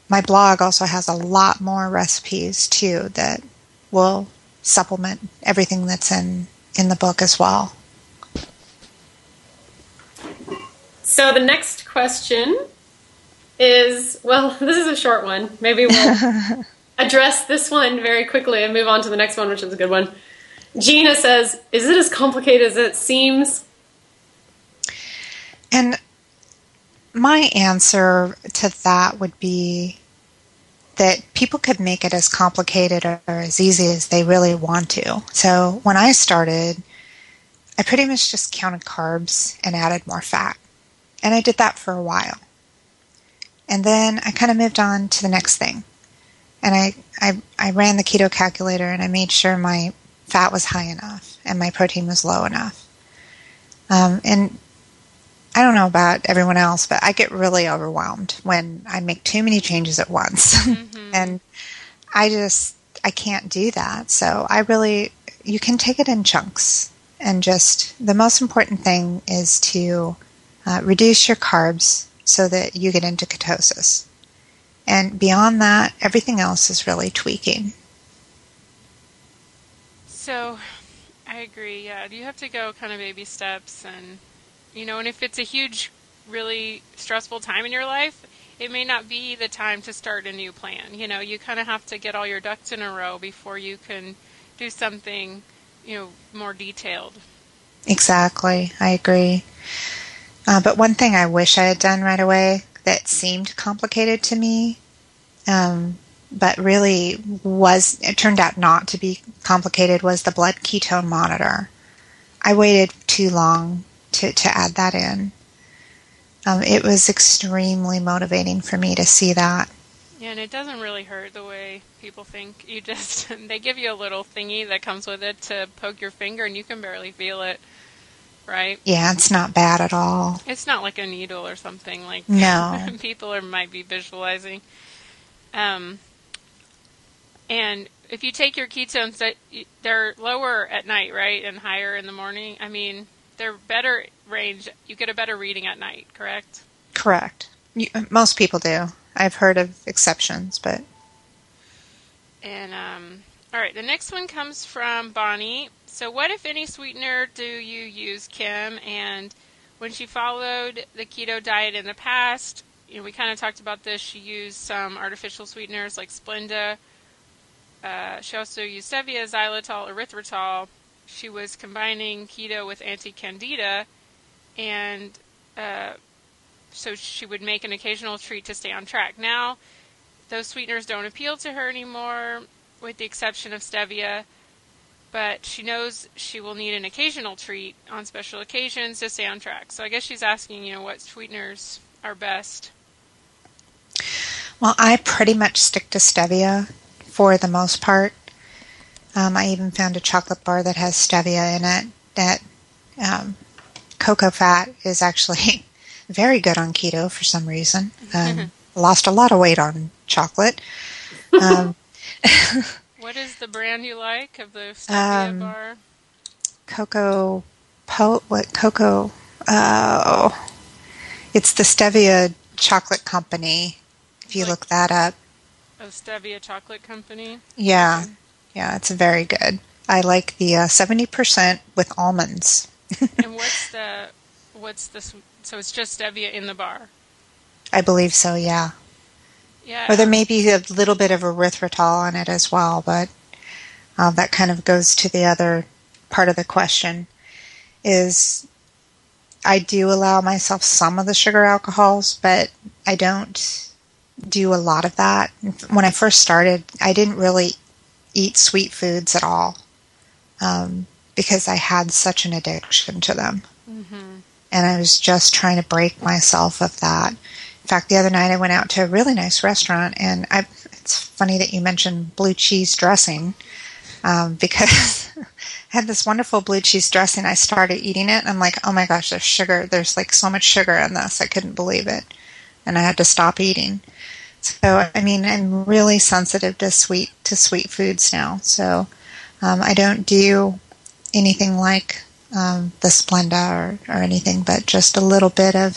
my blog also has a lot more recipes too that will supplement everything that's in in the book as well. So the next question is well, this is a short one. Maybe we'll address this one very quickly and move on to the next one, which is a good one. Gina says, Is it as complicated as it seems? And my answer to that would be that people could make it as complicated or as easy as they really want to. So when I started, I pretty much just counted carbs and added more fat. And I did that for a while. And then I kind of moved on to the next thing. And I, I, I ran the keto calculator and I made sure my fat was high enough and my protein was low enough. Um, and I don't know about everyone else, but I get really overwhelmed when I make too many changes at once. Mm-hmm. and I just, I can't do that. So I really, you can take it in chunks. And just the most important thing is to uh, reduce your carbs so that you get into ketosis. And beyond that, everything else is really tweaking. So, I agree. Yeah, you have to go kind of baby steps, and you know, and if it's a huge, really stressful time in your life, it may not be the time to start a new plan. You know, you kind of have to get all your ducks in a row before you can do something, you know, more detailed. Exactly. I agree. Uh, but one thing I wish I had done right away that seemed complicated to me, um, but really was, it turned out not to be complicated, was the blood ketone monitor. I waited too long to, to add that in. Um, it was extremely motivating for me to see that. Yeah, and it doesn't really hurt the way people think. You just, they give you a little thingy that comes with it to poke your finger and you can barely feel it right? Yeah, it's not bad at all. It's not like a needle or something like no people are might be visualizing. Um, and if you take your ketones, they're lower at night, right, and higher in the morning. I mean, they're better range. You get a better reading at night, correct? Correct. You, most people do. I've heard of exceptions, but. And um, all right, the next one comes from Bonnie. So, what if any sweetener do you use, Kim? And when she followed the keto diet in the past, you know, we kind of talked about this. She used some artificial sweeteners like Splenda. Uh, she also used stevia, xylitol, erythritol. She was combining keto with anti-candida, and uh, so she would make an occasional treat to stay on track. Now, those sweeteners don't appeal to her anymore, with the exception of stevia. But she knows she will need an occasional treat on special occasions to stay on track. So I guess she's asking, you know, what sweeteners are best. Well, I pretty much stick to stevia for the most part. Um, I even found a chocolate bar that has stevia in it. That um, cocoa fat is actually very good on keto for some reason. Um, lost a lot of weight on chocolate. Um, what is the brand you like of the stevia Um, bar? cocoa po what cocoa oh it's the stevia chocolate company if you Like- look that up Of Stevia Chocolate Company. yeah yeah it's very good i like the uh, 70% with almonds and what's the what's this? so it's just stevia in the bar. i believe so yeah Yeah. or there may be a little bit of erythritol in it as well but uh, that kind of goes to the other part of the question is I do allow myself some of the sugar alcohols, but I don't do a lot of that. When I first started, I didn't really eat sweet foods at all um, because I had such an addiction to them. And I was just trying to break myself of that. In fact, the other night I went out to a really nice restaurant, and I, it's funny that you mentioned blue cheese dressing um, because I had this wonderful blue cheese dressing. I started eating it, and I'm like, oh my gosh, there's sugar. There's like so much sugar in this. I couldn't believe it, and I had to stop eating. So, I mean, I'm really sensitive to sweet to sweet foods now. So, um, I don't do anything like um, the Splenda or, or anything, but just a little bit of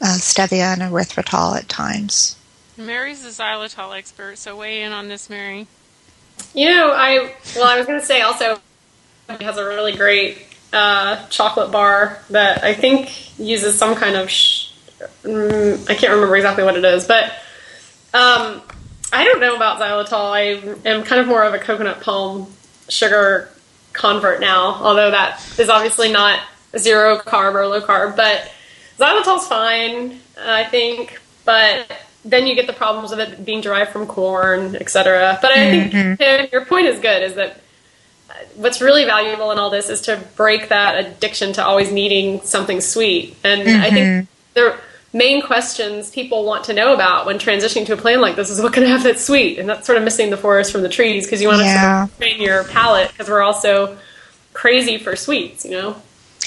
uh, stevia and erythritol at times. Mary's the xylitol expert, so weigh in on this, Mary. You know, I well, I was going to say also it has a really great uh, chocolate bar that I think uses some kind of sh- mm, I can't remember exactly what it is, but um, I don't know about xylitol. I am kind of more of a coconut palm sugar convert now, although that is obviously not zero carb or low carb. But xylitol's fine, I think. But then you get the problems of it being derived from corn, etc. But I think Tim, your point is good. Is that what's really valuable in all this is to break that addiction to always needing something sweet. And I think the main questions people want to know about when transitioning to a plan like this is what can I have that's sweet, and that's sort of missing the forest from the trees because you want to Yeah. sort of train your palate because we're also crazy for sweets, you know.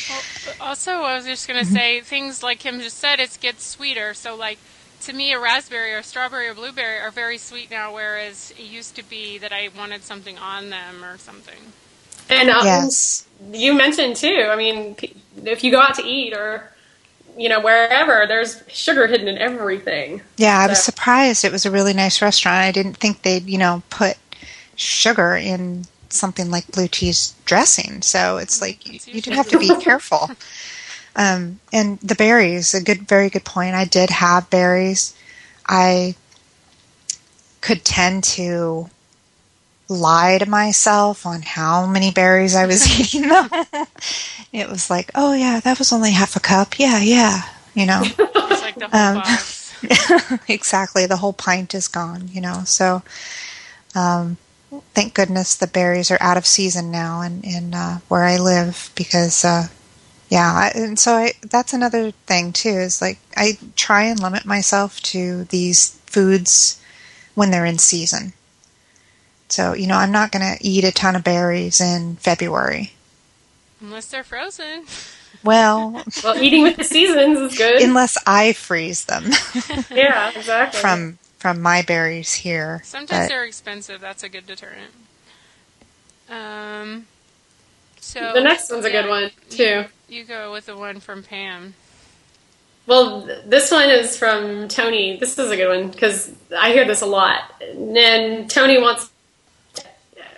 Well, also, I was just going to say things like Kim just said. It gets sweeter. So, like to me, a raspberry or strawberry or blueberry are very sweet now, whereas it used to be that I wanted something on them or something. And um, Yes. you mentioned too. I mean, if you go out to eat or you know wherever, there's sugar hidden in everything. Yeah, I was So- surprised. It was a really nice restaurant. I didn't think they'd, you know, put sugar in something like blue cheese dressing. So it's like you, It's you do have to be careful. Um, and the berries, a good, very good point. I did have berries. I could tend to lie to myself on how many berries I was eating them. it was like, oh yeah, that was only half a cup. Yeah, yeah, you know. Like the Um, exactly. The whole pint is gone, you know. So, um, thank goodness the berries are out of season now in, in uh, where I live because, uh, yeah, and so I, that's another thing too is like I try and limit myself to these foods when they're in season. So, you know, I'm not going to eat a ton of berries in February. Unless they're frozen. Well, Well, eating with the seasons is good. unless I freeze them yeah, exactly. from from my berries here. Sometimes But- they're expensive. That's a good deterrent. Um, So the next one's a good one too. You go with the one from Pam. Well, this one is from Tony. This is a good one because I hear this a lot. And Tony wants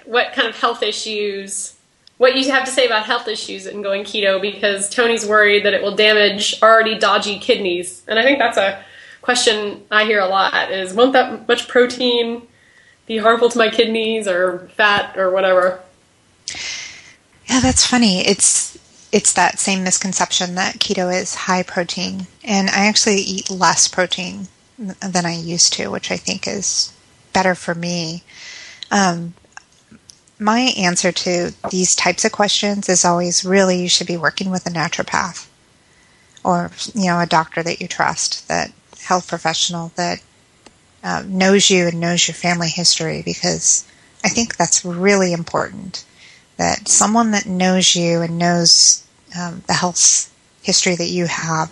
what kind of health issues, what you have to say about health issues and going keto because Tony's worried that it will damage already dodgy kidneys. And I think that's a question I hear a lot is won't that much protein be harmful to my kidneys or fat or whatever? Yeah, that's funny. It's it's that same misconception that keto is high protein, and I actually eat less protein than I used to, which I think is better for me. Um, my answer to these types of questions is always really you should be working with a naturopath or you know a doctor that you trust, that health professional that uh, knows you and knows your family history because I think that's really important that someone that knows you and knows um, the health history that you have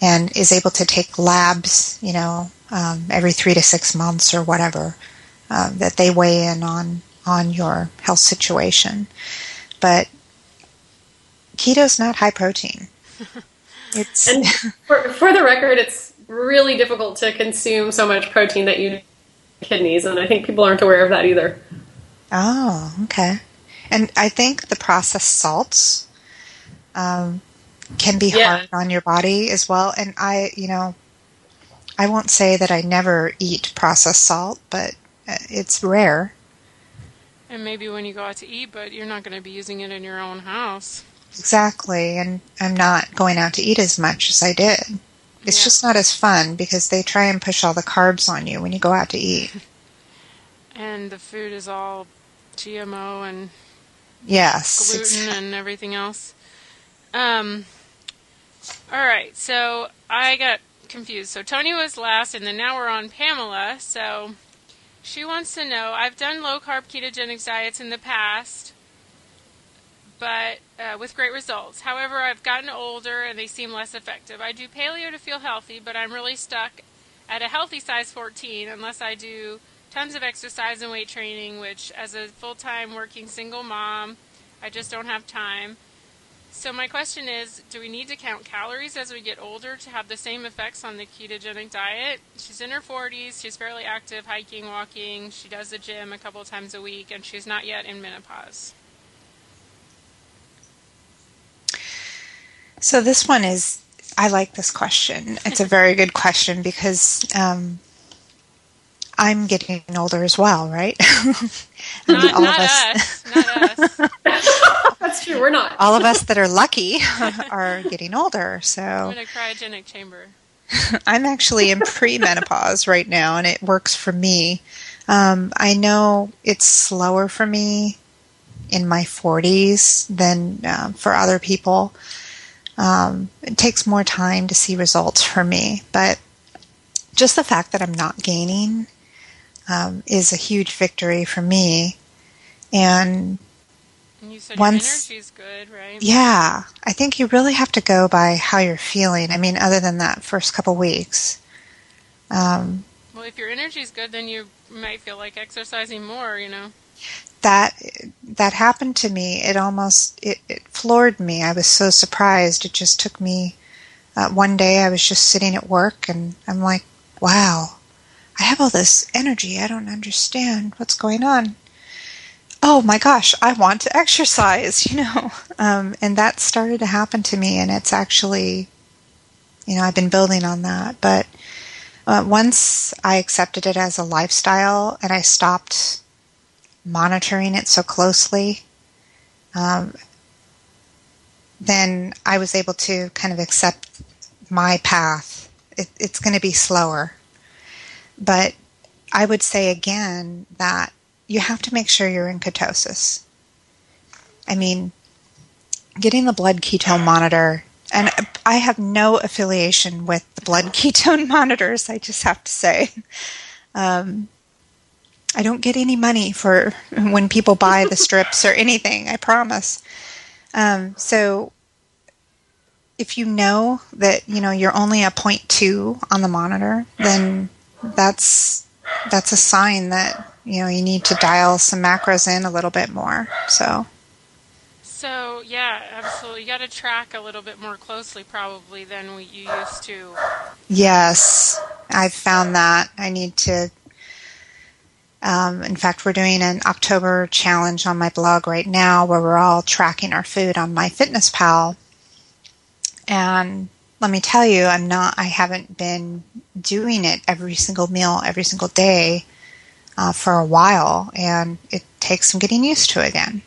and is able to take labs, you know, um, every three to six months or whatever, uh, that they weigh in on on your health situation. But keto's not high protein. It's And for, for the record, it's really difficult to consume so much protein that you kidneys, and I think people aren't aware of that either. Oh, okay. And I think the processed salts um, can be Yeah. hard on your body as well. And I, you know, I won't say that I never eat processed salt, but uh, it's rare. And maybe when you go out to eat, but you're not going to be using it in your own house. Exactly. And I'm not going out to eat as much as I did. It's Yeah. just not as fun because they try and push all the carbs on you when you go out to eat. And the food is all GMO and Yes. gluten and everything else. Um, all right, so I got confused. So Tony was last, and then now we're on Pamela. So she wants to know I've done low carb ketogenic diets in the past, but uh, with great results. However, I've gotten older and they seem less effective. I do paleo to feel healthy, but I'm really stuck at a healthy size 14 unless I do tons of exercise and weight training, which as a full time working single mom, I just don't have time. So my question is, do we need to count calories as we get older to have the same effects on the ketogenic diet? She's in her 40s, she's fairly active, hiking, walking, she does the gym a couple times a week, and she's not yet in menopause. So this one is, I like this question. It's a very good question because um, I'm getting older as well, right? Not, all not of us. Not us. That's true. We're not. all of us that are lucky are getting older. So I'm in a cryogenic chamber. I'm actually in premenopause right now, and it works for me. Um, I know it's slower for me in my 40s than um, for other people. Um, it takes more time to see results for me, but just the fact that I'm not gaining um, is a huge victory for me. And And you said Once- your energy's good, right? yeah, I think you really have to go by how you're feeling. I mean, other than that first couple weeks. Um, Well, if your energy's good, then you might feel like exercising more, you know? that that happened to me. It almost it, it floored me. I was so surprised. It just took me. Uh, one day, I was just sitting at work, and I'm like, "Wow, I have all this energy. I don't understand what's going on." Oh my gosh, I want to exercise, you know. Um, and that started to happen to me, and it's actually, you know, I've been building on that. But uh, once I accepted it as a lifestyle, and I stopped monitoring it so closely, um, then I was able to kind of accept my path. It, it's going to be slower. But I would say again that you have to make sure you're in ketosis. I mean, getting the blood ketone monitor, and I have no affiliation with the blood ketone monitors, I just have to say. Um, I don't get any money for when people buy the strips or anything, I promise. Um, so if you know that, you know, you're only a point two on the monitor, then that's that's a sign that, you know, you need to dial some macros in a little bit more. So So yeah, absolutely. You got to track a little bit more closely, probably than we, you used to. Yes, I've found that I need to. Um, in fact, we're doing an October challenge on my blog right now, where we're all tracking our food on MyFitnessPal. And let me tell you, I'm not. I haven't been doing it every single meal, every single day, uh, for a while, and it takes some getting used to again.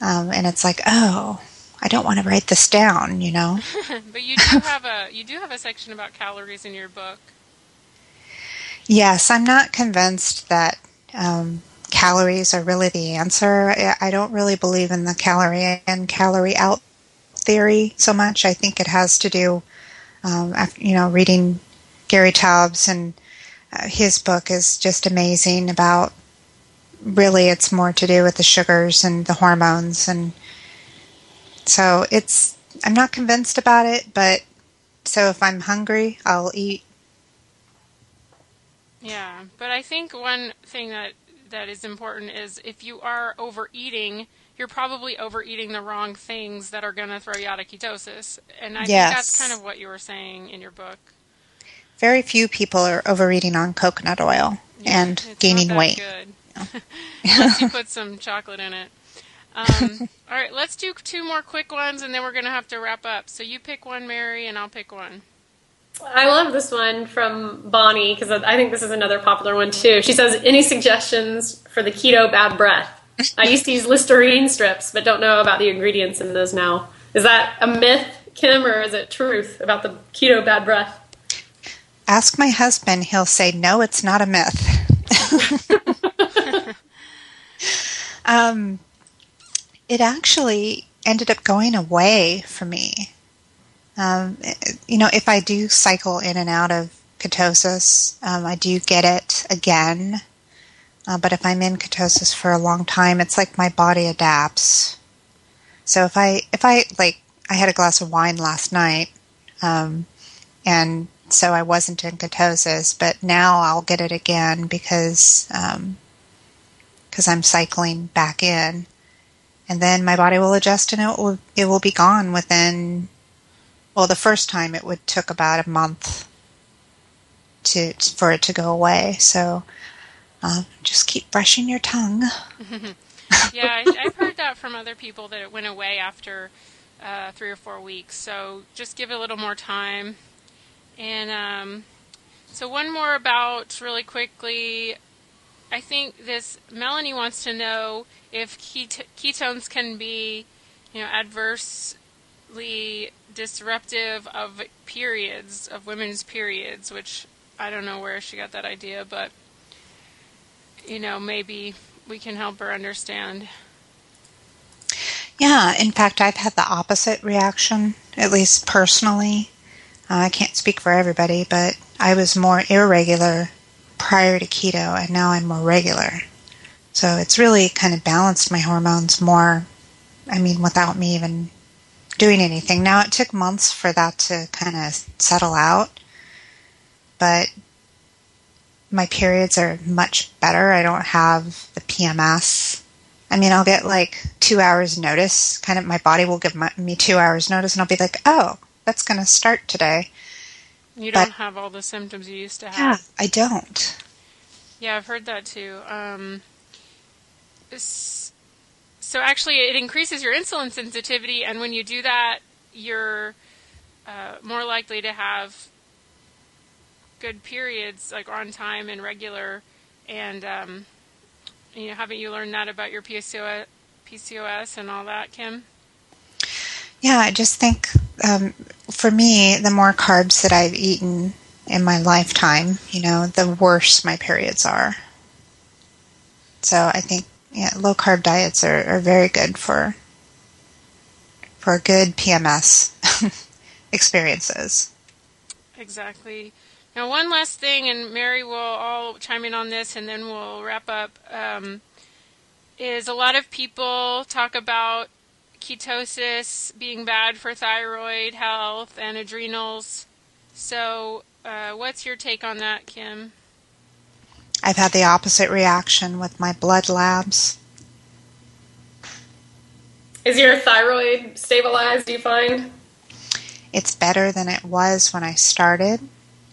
Um, and it's like, oh, I don't want to write this down, you know. but you do have a you do have a section about calories in your book. Yes, I'm not convinced that um, calories are really the answer. I don't really believe in the calorie in, calorie out theory so much. I think it has to do, um, after, you know, reading Gary Taubes and uh, his book is just amazing about really it's more to do with the sugars and the hormones and so it's I'm not convinced about it, but so if I'm hungry, I'll eat. Yeah, but I think one thing that that is important is if you are overeating, you're probably overeating the wrong things that are going to throw you out of ketosis. And I yes. think that's kind of what you were saying in your book. Very few people are overeating on coconut oil yeah, and gaining weight. Unless you put some chocolate in it. Um, all right, let's do two more quick ones, and then we're going to have to wrap up. So you pick one, Mary, and I'll pick one. I love this one from Bonnie because I think this is another popular one too. She says, "Any suggestions for the keto bad breath?" I used to use Listerine strips, but don't know about the ingredients in those now. Is that a myth, Kim, or is it truth about the keto bad breath? Ask my husband; he'll say, "No, it's not a myth." um, it actually ended up going away for me. Um, you know, if I do cycle in and out of ketosis, um, I do get it again. Uh, but if I'm in ketosis for a long time, it's like my body adapts. So if I if I like I had a glass of wine last night, um, and so I wasn't in ketosis, but now I'll get it again because because um, I'm cycling back in, and then my body will adjust and it will it will be gone within. Well, the first time it would took about a month to for it to go away. So uh, just keep brushing your tongue. yeah, I, have heard that from other people that it went away after uh, three or four weeks. So just give it a little more time and um, so, one more about really quickly. I think this Melanie wants to know if ket- ketones can be, you know, adversely disruptive of periods of women's periods, which I don't know where she got that idea, but you know, maybe we can help her understand. Yeah, in fact, I've had the opposite reaction, at least personally. I can't speak for everybody, but I was more irregular prior to keto, and now I'm more regular. So it's really kind of balanced my hormones more, I mean, without me even doing anything. Now, it took months for that to kind of settle out, but my periods are much better. I don't have the PMS. I mean, I'll get like two hours notice. Kind of, my body will give my, me two hours notice, and I'll be like, oh, that's going to start today. You don't but, have all the symptoms you used to have. Yeah, I don't. Yeah, I've heard that too. Um, so actually, it increases your insulin sensitivity, and when you do that, you're uh, more likely to have good periods, like on time and regular. And um, you know, haven't you learned that about your PCOS, PCOS and all that, Kim? Yeah, I just think um, for me, the more carbs that I've eaten in my lifetime, you know, the worse my periods are. So I think yeah, low carb diets are, are very good for for good PMS experiences. Exactly. Now, one last thing, and Mary will all chime in on this, and then we'll wrap up. Um, is a lot of people talk about ketosis being bad for thyroid health and adrenals. So, uh, what's your take on that, Kim? I've had the opposite reaction with my blood labs. Is your thyroid stabilized? Do you find? It's better than it was when I started.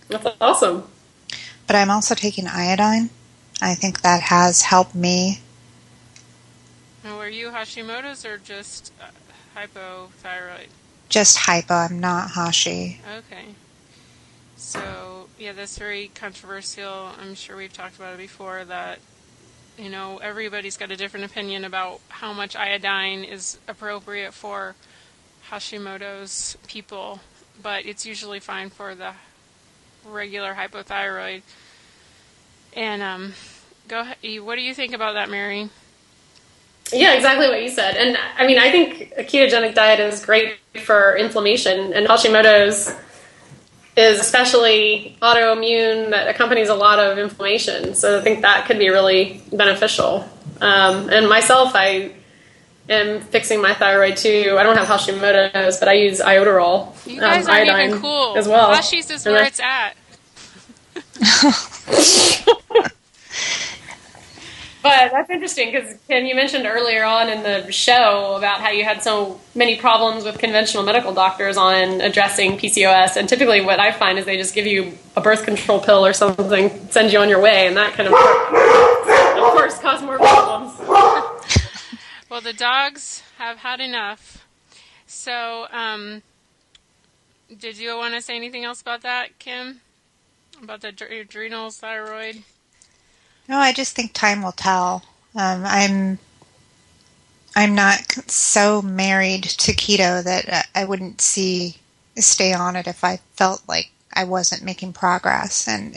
That's awesome. But I'm also taking iodine. I think that has helped me. Now, are you Hashimoto's or just uh, hypothyroid? Just hypo. I'm not Hashi. Okay. So, yeah, that's very controversial. I'm sure we've talked about it before that, you know, everybody's got a different opinion about how much iodine is appropriate for Hashimoto's people, but it's usually fine for the regular hypothyroid. And um, go ahead. What do you think about that, Mary? Yeah, exactly what you said. And I mean, I think a ketogenic diet is great for inflammation, and Hashimoto's is especially autoimmune that accompanies a lot of inflammation. So I think that could be really beneficial. Um, and myself, I am fixing my thyroid too. I don't have Hashimoto's, but I use iodoral. You guys um, are even cool. as well. Hashi's is where it's at. But that's interesting because Ken, you mentioned earlier on in the show about how you had so many problems with conventional medical doctors on addressing PCOS, and typically what I find is they just give you a birth control pill or something, send you on your way, and that kind of, of course, cause more problems. well, the dogs have had enough. So, um, did you want to say anything else about that, Kim? About the adrenals, thyroid? No, I just think time will tell. Um, I'm I'm not so married to keto that I wouldn't see stay on it if I felt like I wasn't making progress, and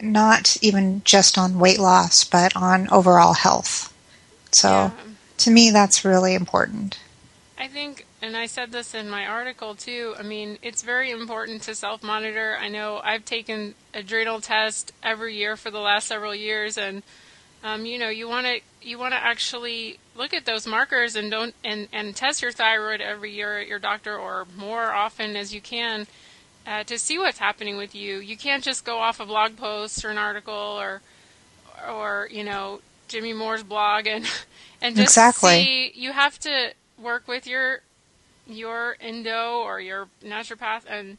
not even just on weight loss, but on overall health. So, yeah. to me, that's really important. I think and I said this in my article too. I mean, it's very important to self monitor. I know I've taken adrenal test every year for the last several years, and um, you know, you want to you want to actually look at those markers and don't and and test your thyroid every year at your doctor or more often as you can uh, to see what's happening with you. You can't just go off a blog post or an article or or you know Jimmy Moore's blog and and just exactly. see. You have to work with your your endo or your naturopath and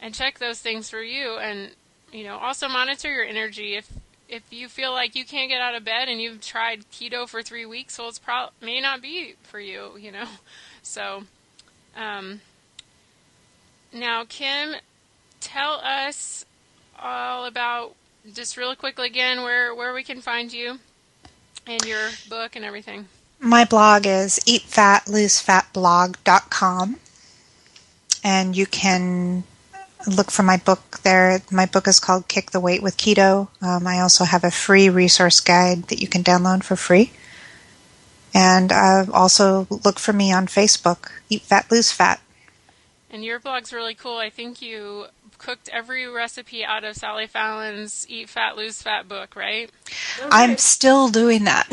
and check those things for you and you know also monitor your energy. If if you feel like you can't get out of bed and you've tried keto for three weeks well it's pro may not be for you you know? So um, now kim tell us all about just real quickly again where where we can find you and your book and everything my blog is eatfatlosefat.blog.com, and you can look for my book there. My book is called Kick the Weight with Keto. Um, I also have a free resource guide that you can download for free. And uh, also look for me on Facebook, Eat Fat Lose Fat. And your blog's really cool. I think you cooked every recipe out of Sally Fallon's Eat Fat Lose Fat book, right? Okay. I'm still doing that.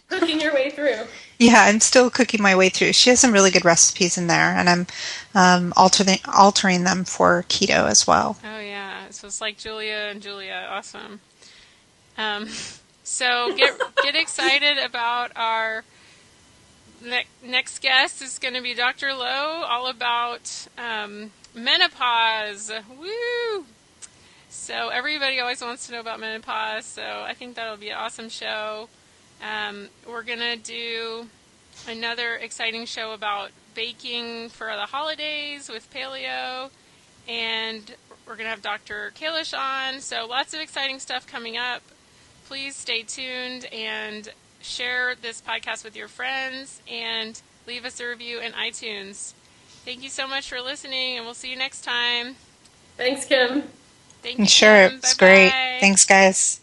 cooking your way through. Yeah, I'm still cooking my way through. She has some really good recipes in there, and I'm um, altering altering them for keto as well. Oh yeah, so it's like Julie and Julia, awesome. Um, so get get excited about our ne- next guest is going to be Dr. Lowe, all about um, menopause. Woo! So everybody always wants to know about menopause. So I think that'll be an awesome show. Um, we're gonna do another exciting show about baking for the holidays with paleo, and we're gonna have Dr. Kalish on. So lots of exciting stuff coming up. Please stay tuned and share this podcast with your friends and leave us a review in iTunes. Thank you so much for listening, and we'll see you next time. Thanks, Kim. Thank you. Sure, Kim. it's great. Thanks, guys.